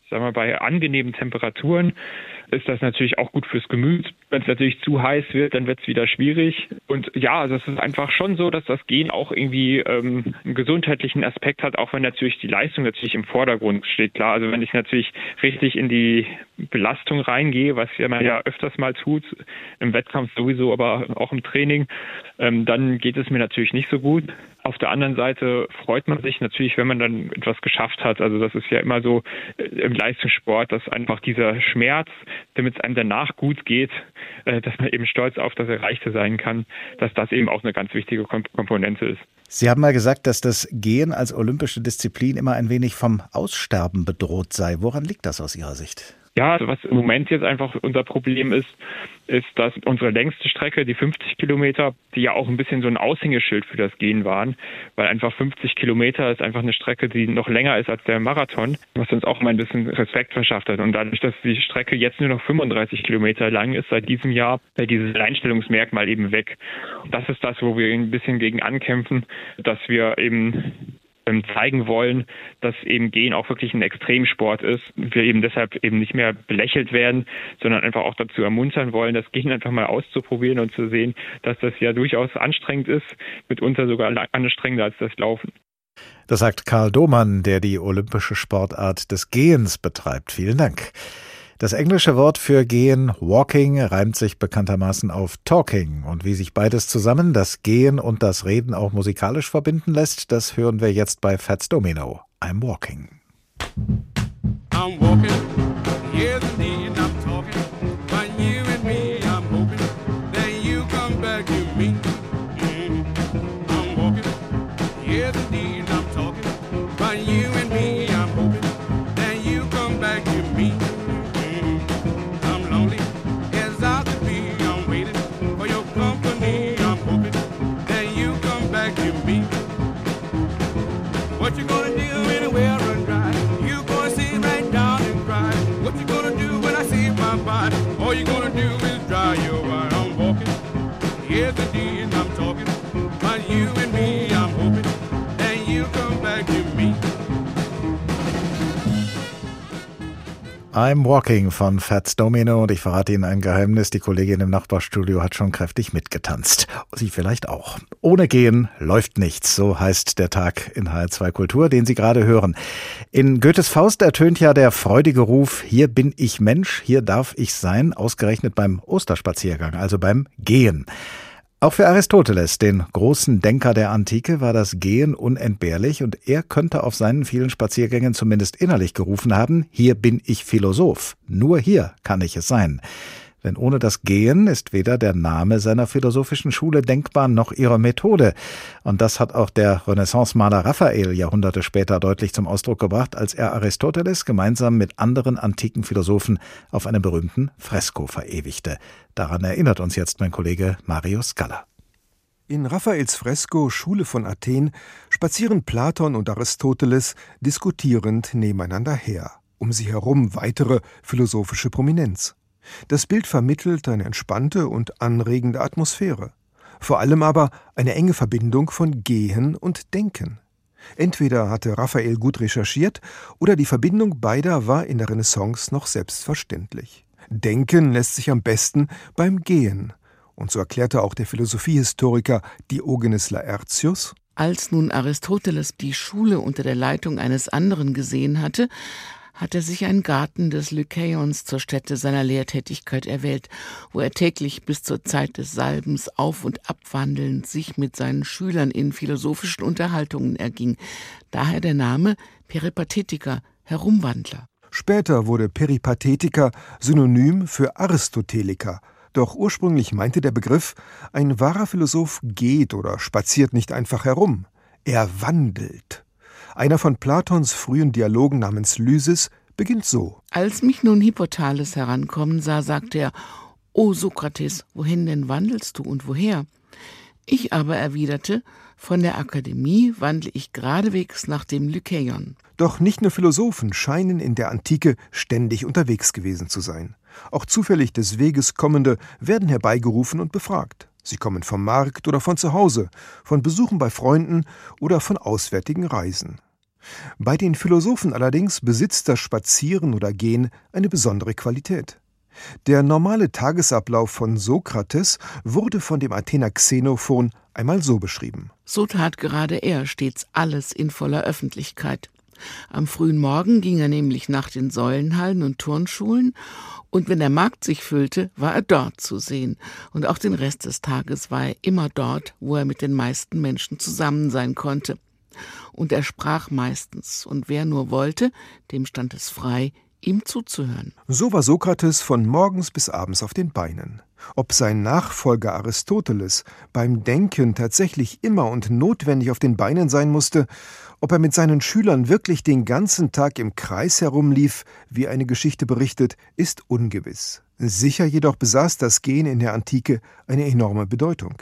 [SPEAKER 26] sagen wir, bei angenehmen Temperaturen ist das natürlich auch gut fürs Gemüt. Wenn es natürlich zu heiß wird, dann wird es wieder schwierig. Und ja, also es ist einfach schon so, dass das Gehen auch irgendwie ähm, einen gesundheitlichen Aspekt hat, auch wenn natürlich die Leistung natürlich im Vordergrund steht. Klar, also wenn ich natürlich richtig in die Belastung reingehe, was ja man ja öfters mal tut, im Wettkampf sowieso, aber auch im Training, ähm, dann geht es mir natürlich nicht so gut. Auf der anderen Seite freut man sich natürlich, wenn man dann etwas geschafft hat. Also das ist ja immer so äh, im Leistungssport, dass einfach dieser Schmerz, damit es einem danach gut geht, äh, dass man eben stolz auf das Erreichte sein kann, dass das eben auch eine ganz wichtige Komponente ist.
[SPEAKER 2] Sie haben mal gesagt, dass das Gehen als olympische Disziplin immer ein wenig vom Aussterben bedroht sei. Woran liegt das aus Ihrer Sicht?
[SPEAKER 26] Ja, also was im Moment jetzt einfach unser Problem ist, ist, dass unsere längste Strecke, die 50 Kilometer, die ja auch ein bisschen so ein Aushängeschild für das Gehen waren, weil einfach 50 Kilometer ist einfach eine Strecke, die noch länger ist als der Marathon, was uns auch mal ein bisschen Respekt verschafft hat. Und dadurch, dass die Strecke jetzt nur noch 35 Kilometer lang ist, seit diesem Jahr, fällt dieses Einstellungsmerkmal eben weg. Und das ist das, wo wir ein bisschen gegen ankämpfen, dass wir eben zeigen wollen, dass eben Gehen auch wirklich ein Extremsport ist. Wir eben deshalb eben nicht mehr belächelt werden, sondern einfach auch dazu ermuntern wollen, das Gehen einfach mal auszuprobieren und zu sehen, dass das ja durchaus anstrengend ist, mitunter sogar anstrengender als das Laufen.
[SPEAKER 2] Das sagt Karl Domann, der die olympische Sportart des Gehens betreibt. Vielen Dank. Das englische Wort für gehen, walking, reimt sich bekanntermaßen auf talking. Und wie sich beides zusammen, das Gehen und das Reden auch musikalisch verbinden lässt, das hören wir jetzt bei Fats Domino. I'm walking. I'm walking. Yes, indeed, I'm Walking von Fats Domino und ich verrate Ihnen ein Geheimnis. Die Kollegin im Nachbarstudio hat schon kräftig mitgetanzt. Sie vielleicht auch. Ohne Gehen läuft nichts. So heißt der Tag in HR2 Kultur, den Sie gerade hören. In Goethes Faust ertönt ja der freudige Ruf, hier bin ich Mensch, hier darf ich sein, ausgerechnet beim Osterspaziergang, also beim Gehen. Auch für Aristoteles, den großen Denker der Antike, war das Gehen unentbehrlich und er könnte auf seinen vielen Spaziergängen zumindest innerlich gerufen haben, hier bin ich Philosoph, nur hier kann ich es sein. Denn ohne das Gehen ist weder der Name seiner philosophischen Schule denkbar noch ihre Methode. Und das hat auch der Renaissance-Maler Raphael Jahrhunderte später deutlich zum Ausdruck gebracht, als er Aristoteles gemeinsam mit anderen antiken Philosophen auf einem berühmten Fresko verewigte. Daran erinnert uns jetzt mein Kollege Mario Scala.
[SPEAKER 27] In Raphaels Fresko Schule von Athen spazieren Platon und Aristoteles diskutierend nebeneinander her, um sie herum weitere philosophische Prominenz. Das Bild vermittelt eine entspannte und anregende Atmosphäre, vor allem aber eine enge Verbindung von Gehen und Denken. Entweder hatte Raphael gut recherchiert oder die Verbindung beider war in der Renaissance noch selbstverständlich. Denken lässt sich am besten beim Gehen und so erklärte auch der Philosophiehistoriker Diogenes Laertius,
[SPEAKER 28] als nun Aristoteles die Schule unter der Leitung eines anderen gesehen hatte, hat er sich einen Garten des Lykeions zur Stätte seiner Lehrtätigkeit erwählt, wo er täglich bis zur Zeit des Salbens auf und abwandelnd sich mit seinen Schülern in philosophischen Unterhaltungen erging. Daher der Name Peripathetiker, Herumwandler.
[SPEAKER 27] Später wurde Peripathetiker Synonym für Aristoteliker, doch ursprünglich meinte der Begriff, ein wahrer Philosoph geht oder spaziert nicht einfach herum, er wandelt. Einer von Platons frühen Dialogen namens Lysis beginnt so.
[SPEAKER 28] Als mich nun Hippothales herankommen sah, sagte er, O Sokrates, wohin denn wandelst du und woher? Ich aber erwiderte, von der Akademie wandle ich geradewegs nach dem Lykeion.
[SPEAKER 27] Doch nicht nur Philosophen scheinen in der Antike ständig unterwegs gewesen zu sein. Auch zufällig des Weges kommende werden herbeigerufen und befragt. Sie kommen vom Markt oder von zu Hause, von Besuchen bei Freunden oder von auswärtigen Reisen. Bei den Philosophen allerdings besitzt das Spazieren oder Gehen eine besondere Qualität. Der normale Tagesablauf von Sokrates wurde von dem Athener Xenophon einmal so beschrieben.
[SPEAKER 28] So tat gerade er stets alles in voller Öffentlichkeit. Am frühen Morgen ging er nämlich nach den Säulenhallen und Turnschulen, und wenn der Markt sich füllte, war er dort zu sehen, und auch den Rest des Tages war er immer dort, wo er mit den meisten Menschen zusammen sein konnte. Und er sprach meistens, und wer nur wollte, dem stand es frei, ihm zuzuhören.
[SPEAKER 27] So war Sokrates von morgens bis abends auf den Beinen. Ob sein Nachfolger Aristoteles beim Denken tatsächlich immer und notwendig auf den Beinen sein musste, ob er mit seinen Schülern wirklich den ganzen Tag im Kreis herumlief, wie eine Geschichte berichtet, ist ungewiss. Sicher jedoch besaß das Gehen in der Antike eine enorme Bedeutung.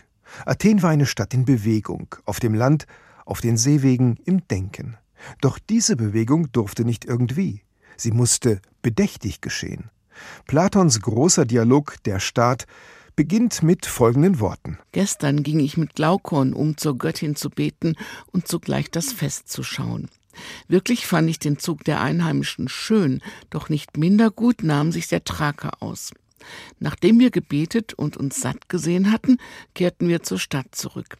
[SPEAKER 27] Athen war eine Stadt in Bewegung, auf dem Land, auf den Seewegen, im Denken. Doch diese Bewegung durfte nicht irgendwie. Sie musste bedächtig geschehen. Platons großer Dialog Der Staat beginnt mit folgenden Worten.
[SPEAKER 28] Gestern ging ich mit Glaukon, um zur Göttin zu beten und zugleich das Fest zu schauen. Wirklich fand ich den Zug der Einheimischen schön, doch nicht minder gut nahm sich der Traker aus. Nachdem wir gebetet und uns satt gesehen hatten, kehrten wir zur Stadt zurück.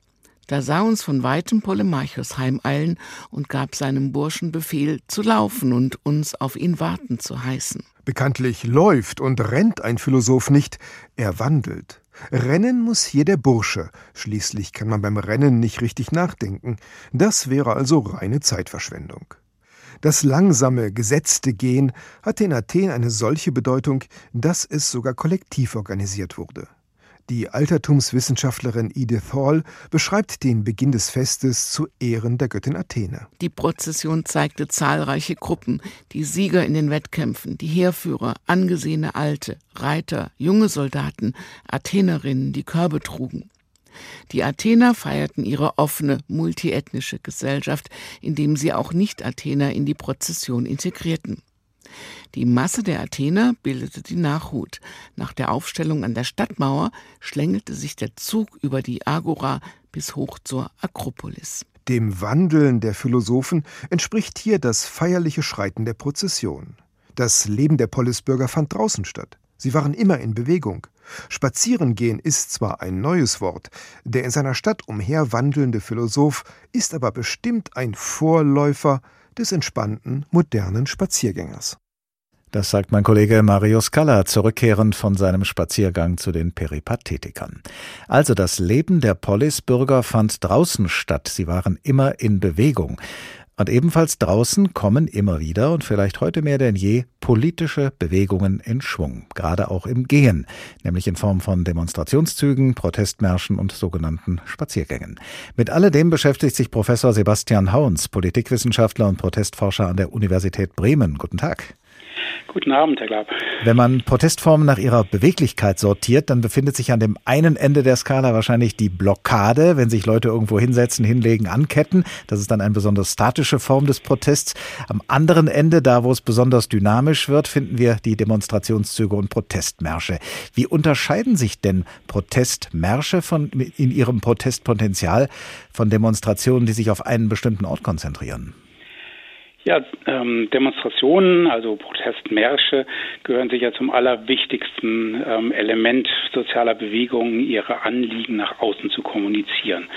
[SPEAKER 28] Da sah uns von weitem Polemarchus heimeilen und gab seinem Burschen Befehl, zu laufen und uns auf ihn warten zu heißen.
[SPEAKER 27] Bekanntlich läuft und rennt ein Philosoph nicht, er wandelt. Rennen muss hier der Bursche, schließlich kann man beim Rennen nicht richtig nachdenken. Das wäre also reine Zeitverschwendung. Das langsame, gesetzte Gehen hatte in Athen eine solche Bedeutung, dass es sogar kollektiv organisiert wurde. Die Altertumswissenschaftlerin Edith Hall beschreibt den Beginn des Festes zu Ehren der Göttin Athene.
[SPEAKER 28] Die Prozession zeigte zahlreiche Gruppen, die Sieger in den Wettkämpfen, die Heerführer, angesehene Alte, Reiter, junge Soldaten, Athenerinnen, die Körbe trugen. Die Athener feierten ihre offene, multiethnische Gesellschaft, indem sie auch Nicht-Athener in die Prozession integrierten. Die Masse der Athener bildete die Nachhut. Nach der Aufstellung an der Stadtmauer schlängelte sich der Zug über die Agora bis hoch zur Akropolis.
[SPEAKER 27] Dem Wandeln der Philosophen entspricht hier das feierliche Schreiten der Prozession. Das Leben der Polisbürger fand draußen statt. Sie waren immer in Bewegung. Spazierengehen ist zwar ein neues Wort, der in seiner Stadt umherwandelnde Philosoph ist aber bestimmt ein Vorläufer des entspannten, modernen Spaziergängers.
[SPEAKER 2] Das sagt mein Kollege Mario Scala, zurückkehrend von seinem Spaziergang zu den Peripathetikern. Also das Leben der Polisbürger fand draußen statt, sie waren immer in Bewegung. Und ebenfalls draußen kommen immer wieder und vielleicht heute mehr denn je politische Bewegungen in Schwung, gerade auch im Gehen, nämlich in Form von Demonstrationszügen, Protestmärschen und sogenannten Spaziergängen. Mit alledem beschäftigt sich Professor Sebastian Hauns, Politikwissenschaftler und Protestforscher an der Universität Bremen. Guten Tag.
[SPEAKER 29] Guten Abend, Herr Glab.
[SPEAKER 2] Wenn man Protestformen nach ihrer Beweglichkeit sortiert, dann befindet sich an dem einen Ende der Skala wahrscheinlich die Blockade, wenn sich Leute irgendwo hinsetzen, hinlegen, anketten. Das ist dann eine besonders statische Form des Protests. Am anderen Ende, da wo es besonders dynamisch wird, finden wir die Demonstrationszüge und Protestmärsche. Wie unterscheiden sich denn Protestmärsche von, in ihrem Protestpotenzial von Demonstrationen, die sich auf einen bestimmten Ort konzentrieren?
[SPEAKER 29] Ja, ähm, Demonstrationen, also Protestmärsche, gehören sicher zum allerwichtigsten ähm, Element sozialer Bewegungen, ihre Anliegen nach außen zu kommunizieren.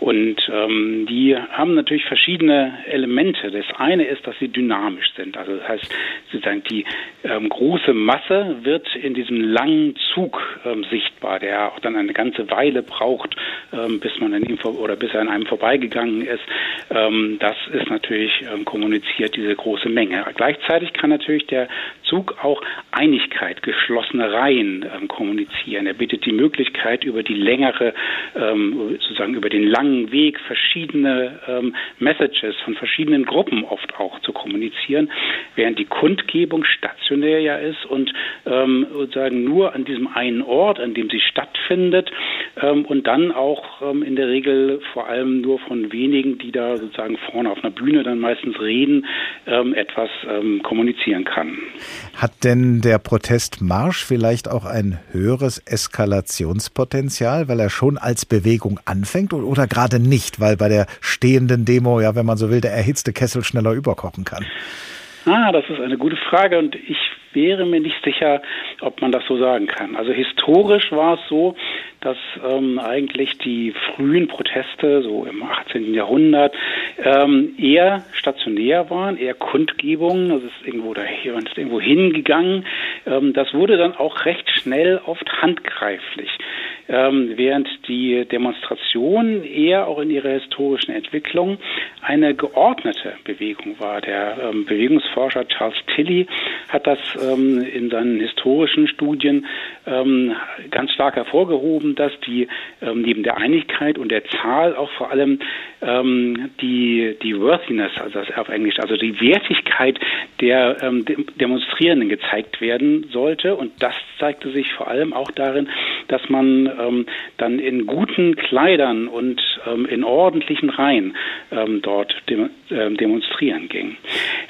[SPEAKER 29] Und ähm, die haben natürlich verschiedene Elemente. Das eine ist, dass sie dynamisch sind. Also das heißt, sozusagen die ähm, große Masse wird in diesem langen Zug ähm, sichtbar, der auch dann eine ganze Weile braucht, ähm, bis man an ihm oder bis er an einem vorbeigegangen ist. Ähm, das ist natürlich ähm, kommuniziert kommuniziert diese große Menge. Gleichzeitig kann natürlich der Zug auch Einigkeit, geschlossene Reihen ähm, kommunizieren. Er bietet die Möglichkeit, über die längere, ähm, sozusagen über den langen Weg verschiedene ähm, Messages von verschiedenen Gruppen oft auch zu kommunizieren, während die Kundgebung stationär ja ist und ähm, sozusagen nur an diesem einen Ort, an dem sie stattfindet ähm, und dann auch ähm, in der Regel vor allem nur von wenigen, die da sozusagen vorne auf einer Bühne dann meistens reden, etwas kommunizieren kann.
[SPEAKER 2] Hat denn der Protestmarsch vielleicht auch ein höheres Eskalationspotenzial, weil er schon als Bewegung anfängt oder, gerade nicht, weil bei der stehenden Demo, ja, wenn man so will, der erhitzte Kessel schneller überkochen kann?
[SPEAKER 29] Ah, das ist eine gute Frage und ich wäre mir nicht sicher, ob man das so sagen kann. Also historisch war es so, dass ähm, eigentlich die frühen Proteste, so im 18. Jahrhundert, ähm, eher stationär waren, eher Kundgebungen, das ist irgendwo daher ist irgendwo hingegangen. Ähm, das wurde dann auch recht schnell oft handgreiflich ähm, während die Demonstration eher auch in ihrer historischen Entwicklung eine geordnete Bewegung war. Der ähm, Bewegungsforscher Charles Tilly hat das ähm, in seinen historischen Studien ähm, ganz stark hervorgehoben, dass die ähm, neben der Einigkeit und der Zahl auch vor allem ähm, die, die Worthiness, also das auf Englisch, also die Wertigkeit der Demonstrierenden gezeigt werden sollte. Und das zeigte sich vor allem auch darin, dass man ähm, dann in guten Kleidern und ähm, in ordentlichen Reihen ähm, dort dem, äh, demonstrieren ging.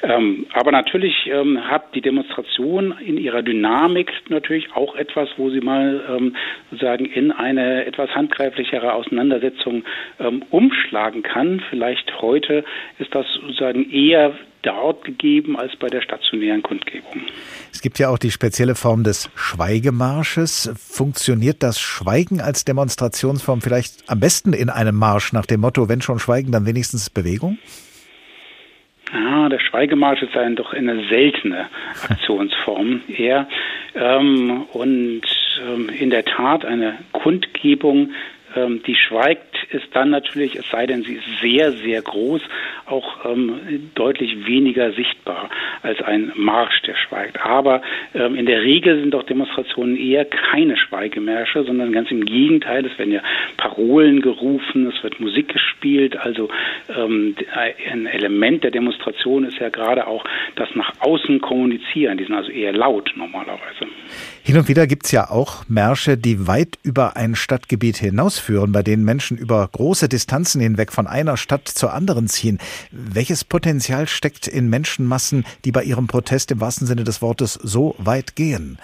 [SPEAKER 29] Ähm, aber natürlich ähm, hat die Demonstration in ihrer Dynamik natürlich auch etwas, wo sie mal ähm, sozusagen in eine etwas handgreiflichere Auseinandersetzung ähm, umschlagen kann. Vielleicht heute ist das sozusagen eher dort gegeben als bei der stationären Kundgebung.
[SPEAKER 2] Es gibt ja auch die spezielle Form des Schweigemarsches. Funktioniert das Schweigen als Demonstrationsform vielleicht am besten in einem Marsch nach dem Motto, wenn schon Schweigen, dann wenigstens Bewegung?
[SPEAKER 29] Ja, der Schweigemarsch ist ein doch eine seltene Aktionsform eher. Ähm, und ähm, in der Tat eine Kundgebung ähm, die schweigt, ist dann natürlich, es sei denn, sie ist sehr, sehr groß, auch ähm, deutlich weniger sichtbar als ein Marsch, der schweigt. Aber ähm, in der Regel sind doch Demonstrationen eher keine Schweigemärsche, sondern ganz im Gegenteil. Es werden ja Parolen gerufen, es wird Musik gespielt. Also ähm, ein Element der Demonstration ist ja gerade auch das nach außen kommunizieren. Die sind also eher laut normalerweise.
[SPEAKER 2] Hin und wieder gibt es ja auch Märsche, die weit über ein Stadtgebiet hinausführen, bei denen Menschen über große Distanzen hinweg von einer Stadt zur anderen ziehen. Welches Potenzial steckt in Menschenmassen, die bei ihrem Protest im wahrsten Sinne des Wortes so weit gehen?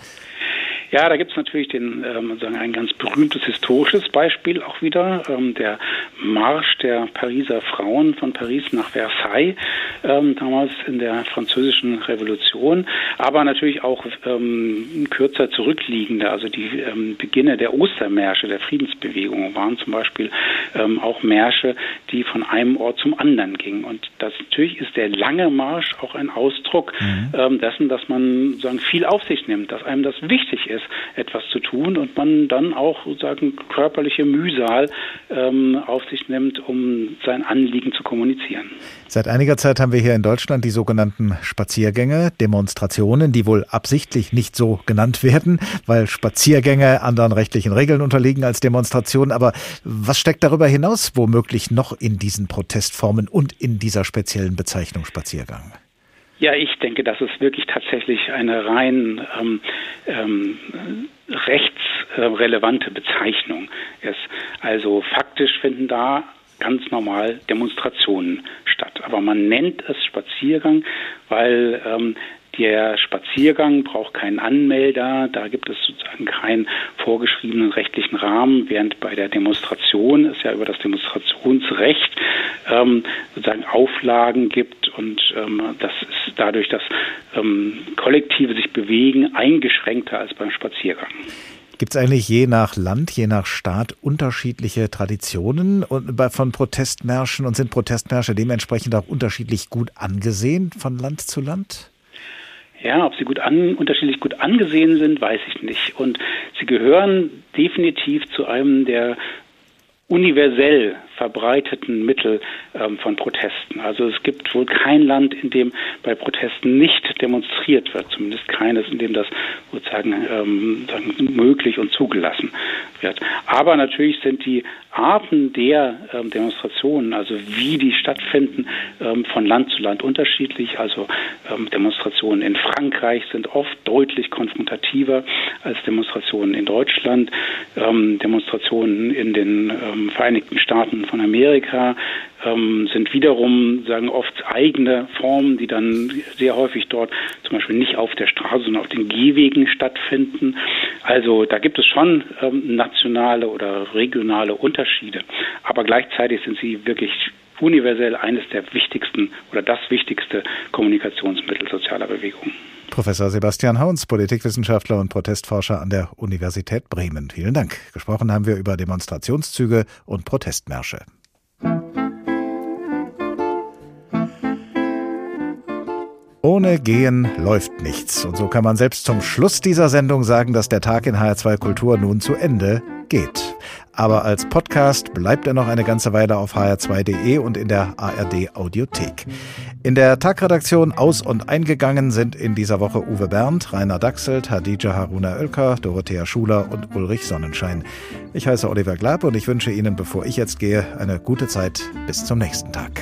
[SPEAKER 29] Ja, da gibt es natürlich den, ähm, sagen ein ganz berühmtes historisches Beispiel auch wieder, ähm, der Marsch der Pariser Frauen von Paris nach Versailles, ähm, damals in der französischen Revolution, aber natürlich auch ähm, kürzer zurückliegende, also die ähm, Beginne der Ostermärsche, der Friedensbewegung waren zum Beispiel ähm, auch Märsche, die von einem Ort zum anderen gingen. Und das natürlich ist der lange Marsch auch ein Ausdruck mhm. ähm, dessen, dass man sagen, viel auf sich nimmt, dass einem das wichtig ist, ist, etwas zu tun und man dann auch sozusagen körperliche Mühsal ähm, auf sich nimmt, um sein Anliegen zu kommunizieren.
[SPEAKER 2] Seit einiger Zeit haben wir hier in Deutschland die sogenannten Spaziergänge, Demonstrationen, die wohl absichtlich nicht so genannt werden, weil Spaziergänge anderen rechtlichen Regeln unterliegen als Demonstrationen. Aber was steckt darüber hinaus womöglich noch in diesen Protestformen und in dieser speziellen Bezeichnung Spaziergang?
[SPEAKER 29] Ja, ich denke, dass es wirklich tatsächlich eine rein ähm, ähm, rechtsrelevante Bezeichnung ist. Also faktisch finden da ganz normal Demonstrationen statt. Aber man nennt es Spaziergang, weil ähm, der Spaziergang braucht keinen Anmelder, da gibt es sozusagen keinen vorgeschriebenen rechtlichen Rahmen, während bei der Demonstration es ja über das Demonstrationsrecht ähm, sozusagen Auflagen gibt und ähm, das ist dadurch, dass ähm, Kollektive sich bewegen, eingeschränkter als beim Spaziergang.
[SPEAKER 2] Gibt es eigentlich je nach Land, je nach Staat unterschiedliche Traditionen von Protestmärschen und sind Protestmärsche dementsprechend auch unterschiedlich gut angesehen von Land zu Land?
[SPEAKER 29] Ja, ob sie gut an, unterschiedlich gut angesehen sind, weiß ich nicht. Und sie gehören definitiv zu einem der universell verbreiteten Mittel ähm, von Protesten. Also es gibt wohl kein Land, in dem bei Protesten nicht demonstriert wird, zumindest keines, in dem das sozusagen ähm, möglich und zugelassen wird. Aber natürlich sind die Arten der ähm, Demonstrationen, also wie die stattfinden, ähm, von Land zu Land unterschiedlich. Also ähm, Demonstrationen in Frankreich sind oft deutlich konfrontativer als Demonstrationen in Deutschland. Ähm, Demonstrationen in den ähm, Vereinigten Staaten von Amerika ähm, sind wiederum sagen oft eigene Formen, die dann sehr häufig dort zum Beispiel nicht auf der Straße, sondern auf den Gehwegen stattfinden. Also da gibt es schon ähm, nationale oder regionale Unterschiede, aber gleichzeitig sind sie wirklich universell eines der wichtigsten oder das wichtigste Kommunikationsmittel sozialer Bewegungen.
[SPEAKER 2] Professor Sebastian Hauns, Politikwissenschaftler und Protestforscher an der Universität Bremen. Vielen Dank. Gesprochen haben wir über Demonstrationszüge und Protestmärsche. Ohne Gehen läuft nichts. Und so kann man selbst zum Schluss dieser Sendung sagen, dass der Tag in HR2 Kultur nun zu Ende geht. Aber als Podcast bleibt er noch eine ganze Weile auf hr2.de und in der ARD Audiothek. In der Tagredaktion aus- und eingegangen sind in dieser Woche Uwe Berndt, Rainer Dachselt, Hadija Haruna Oelker, Dorothea Schuler und Ulrich Sonnenschein. Ich heiße Oliver Glab und ich wünsche Ihnen, bevor ich jetzt gehe, eine gute Zeit. Bis zum nächsten Tag.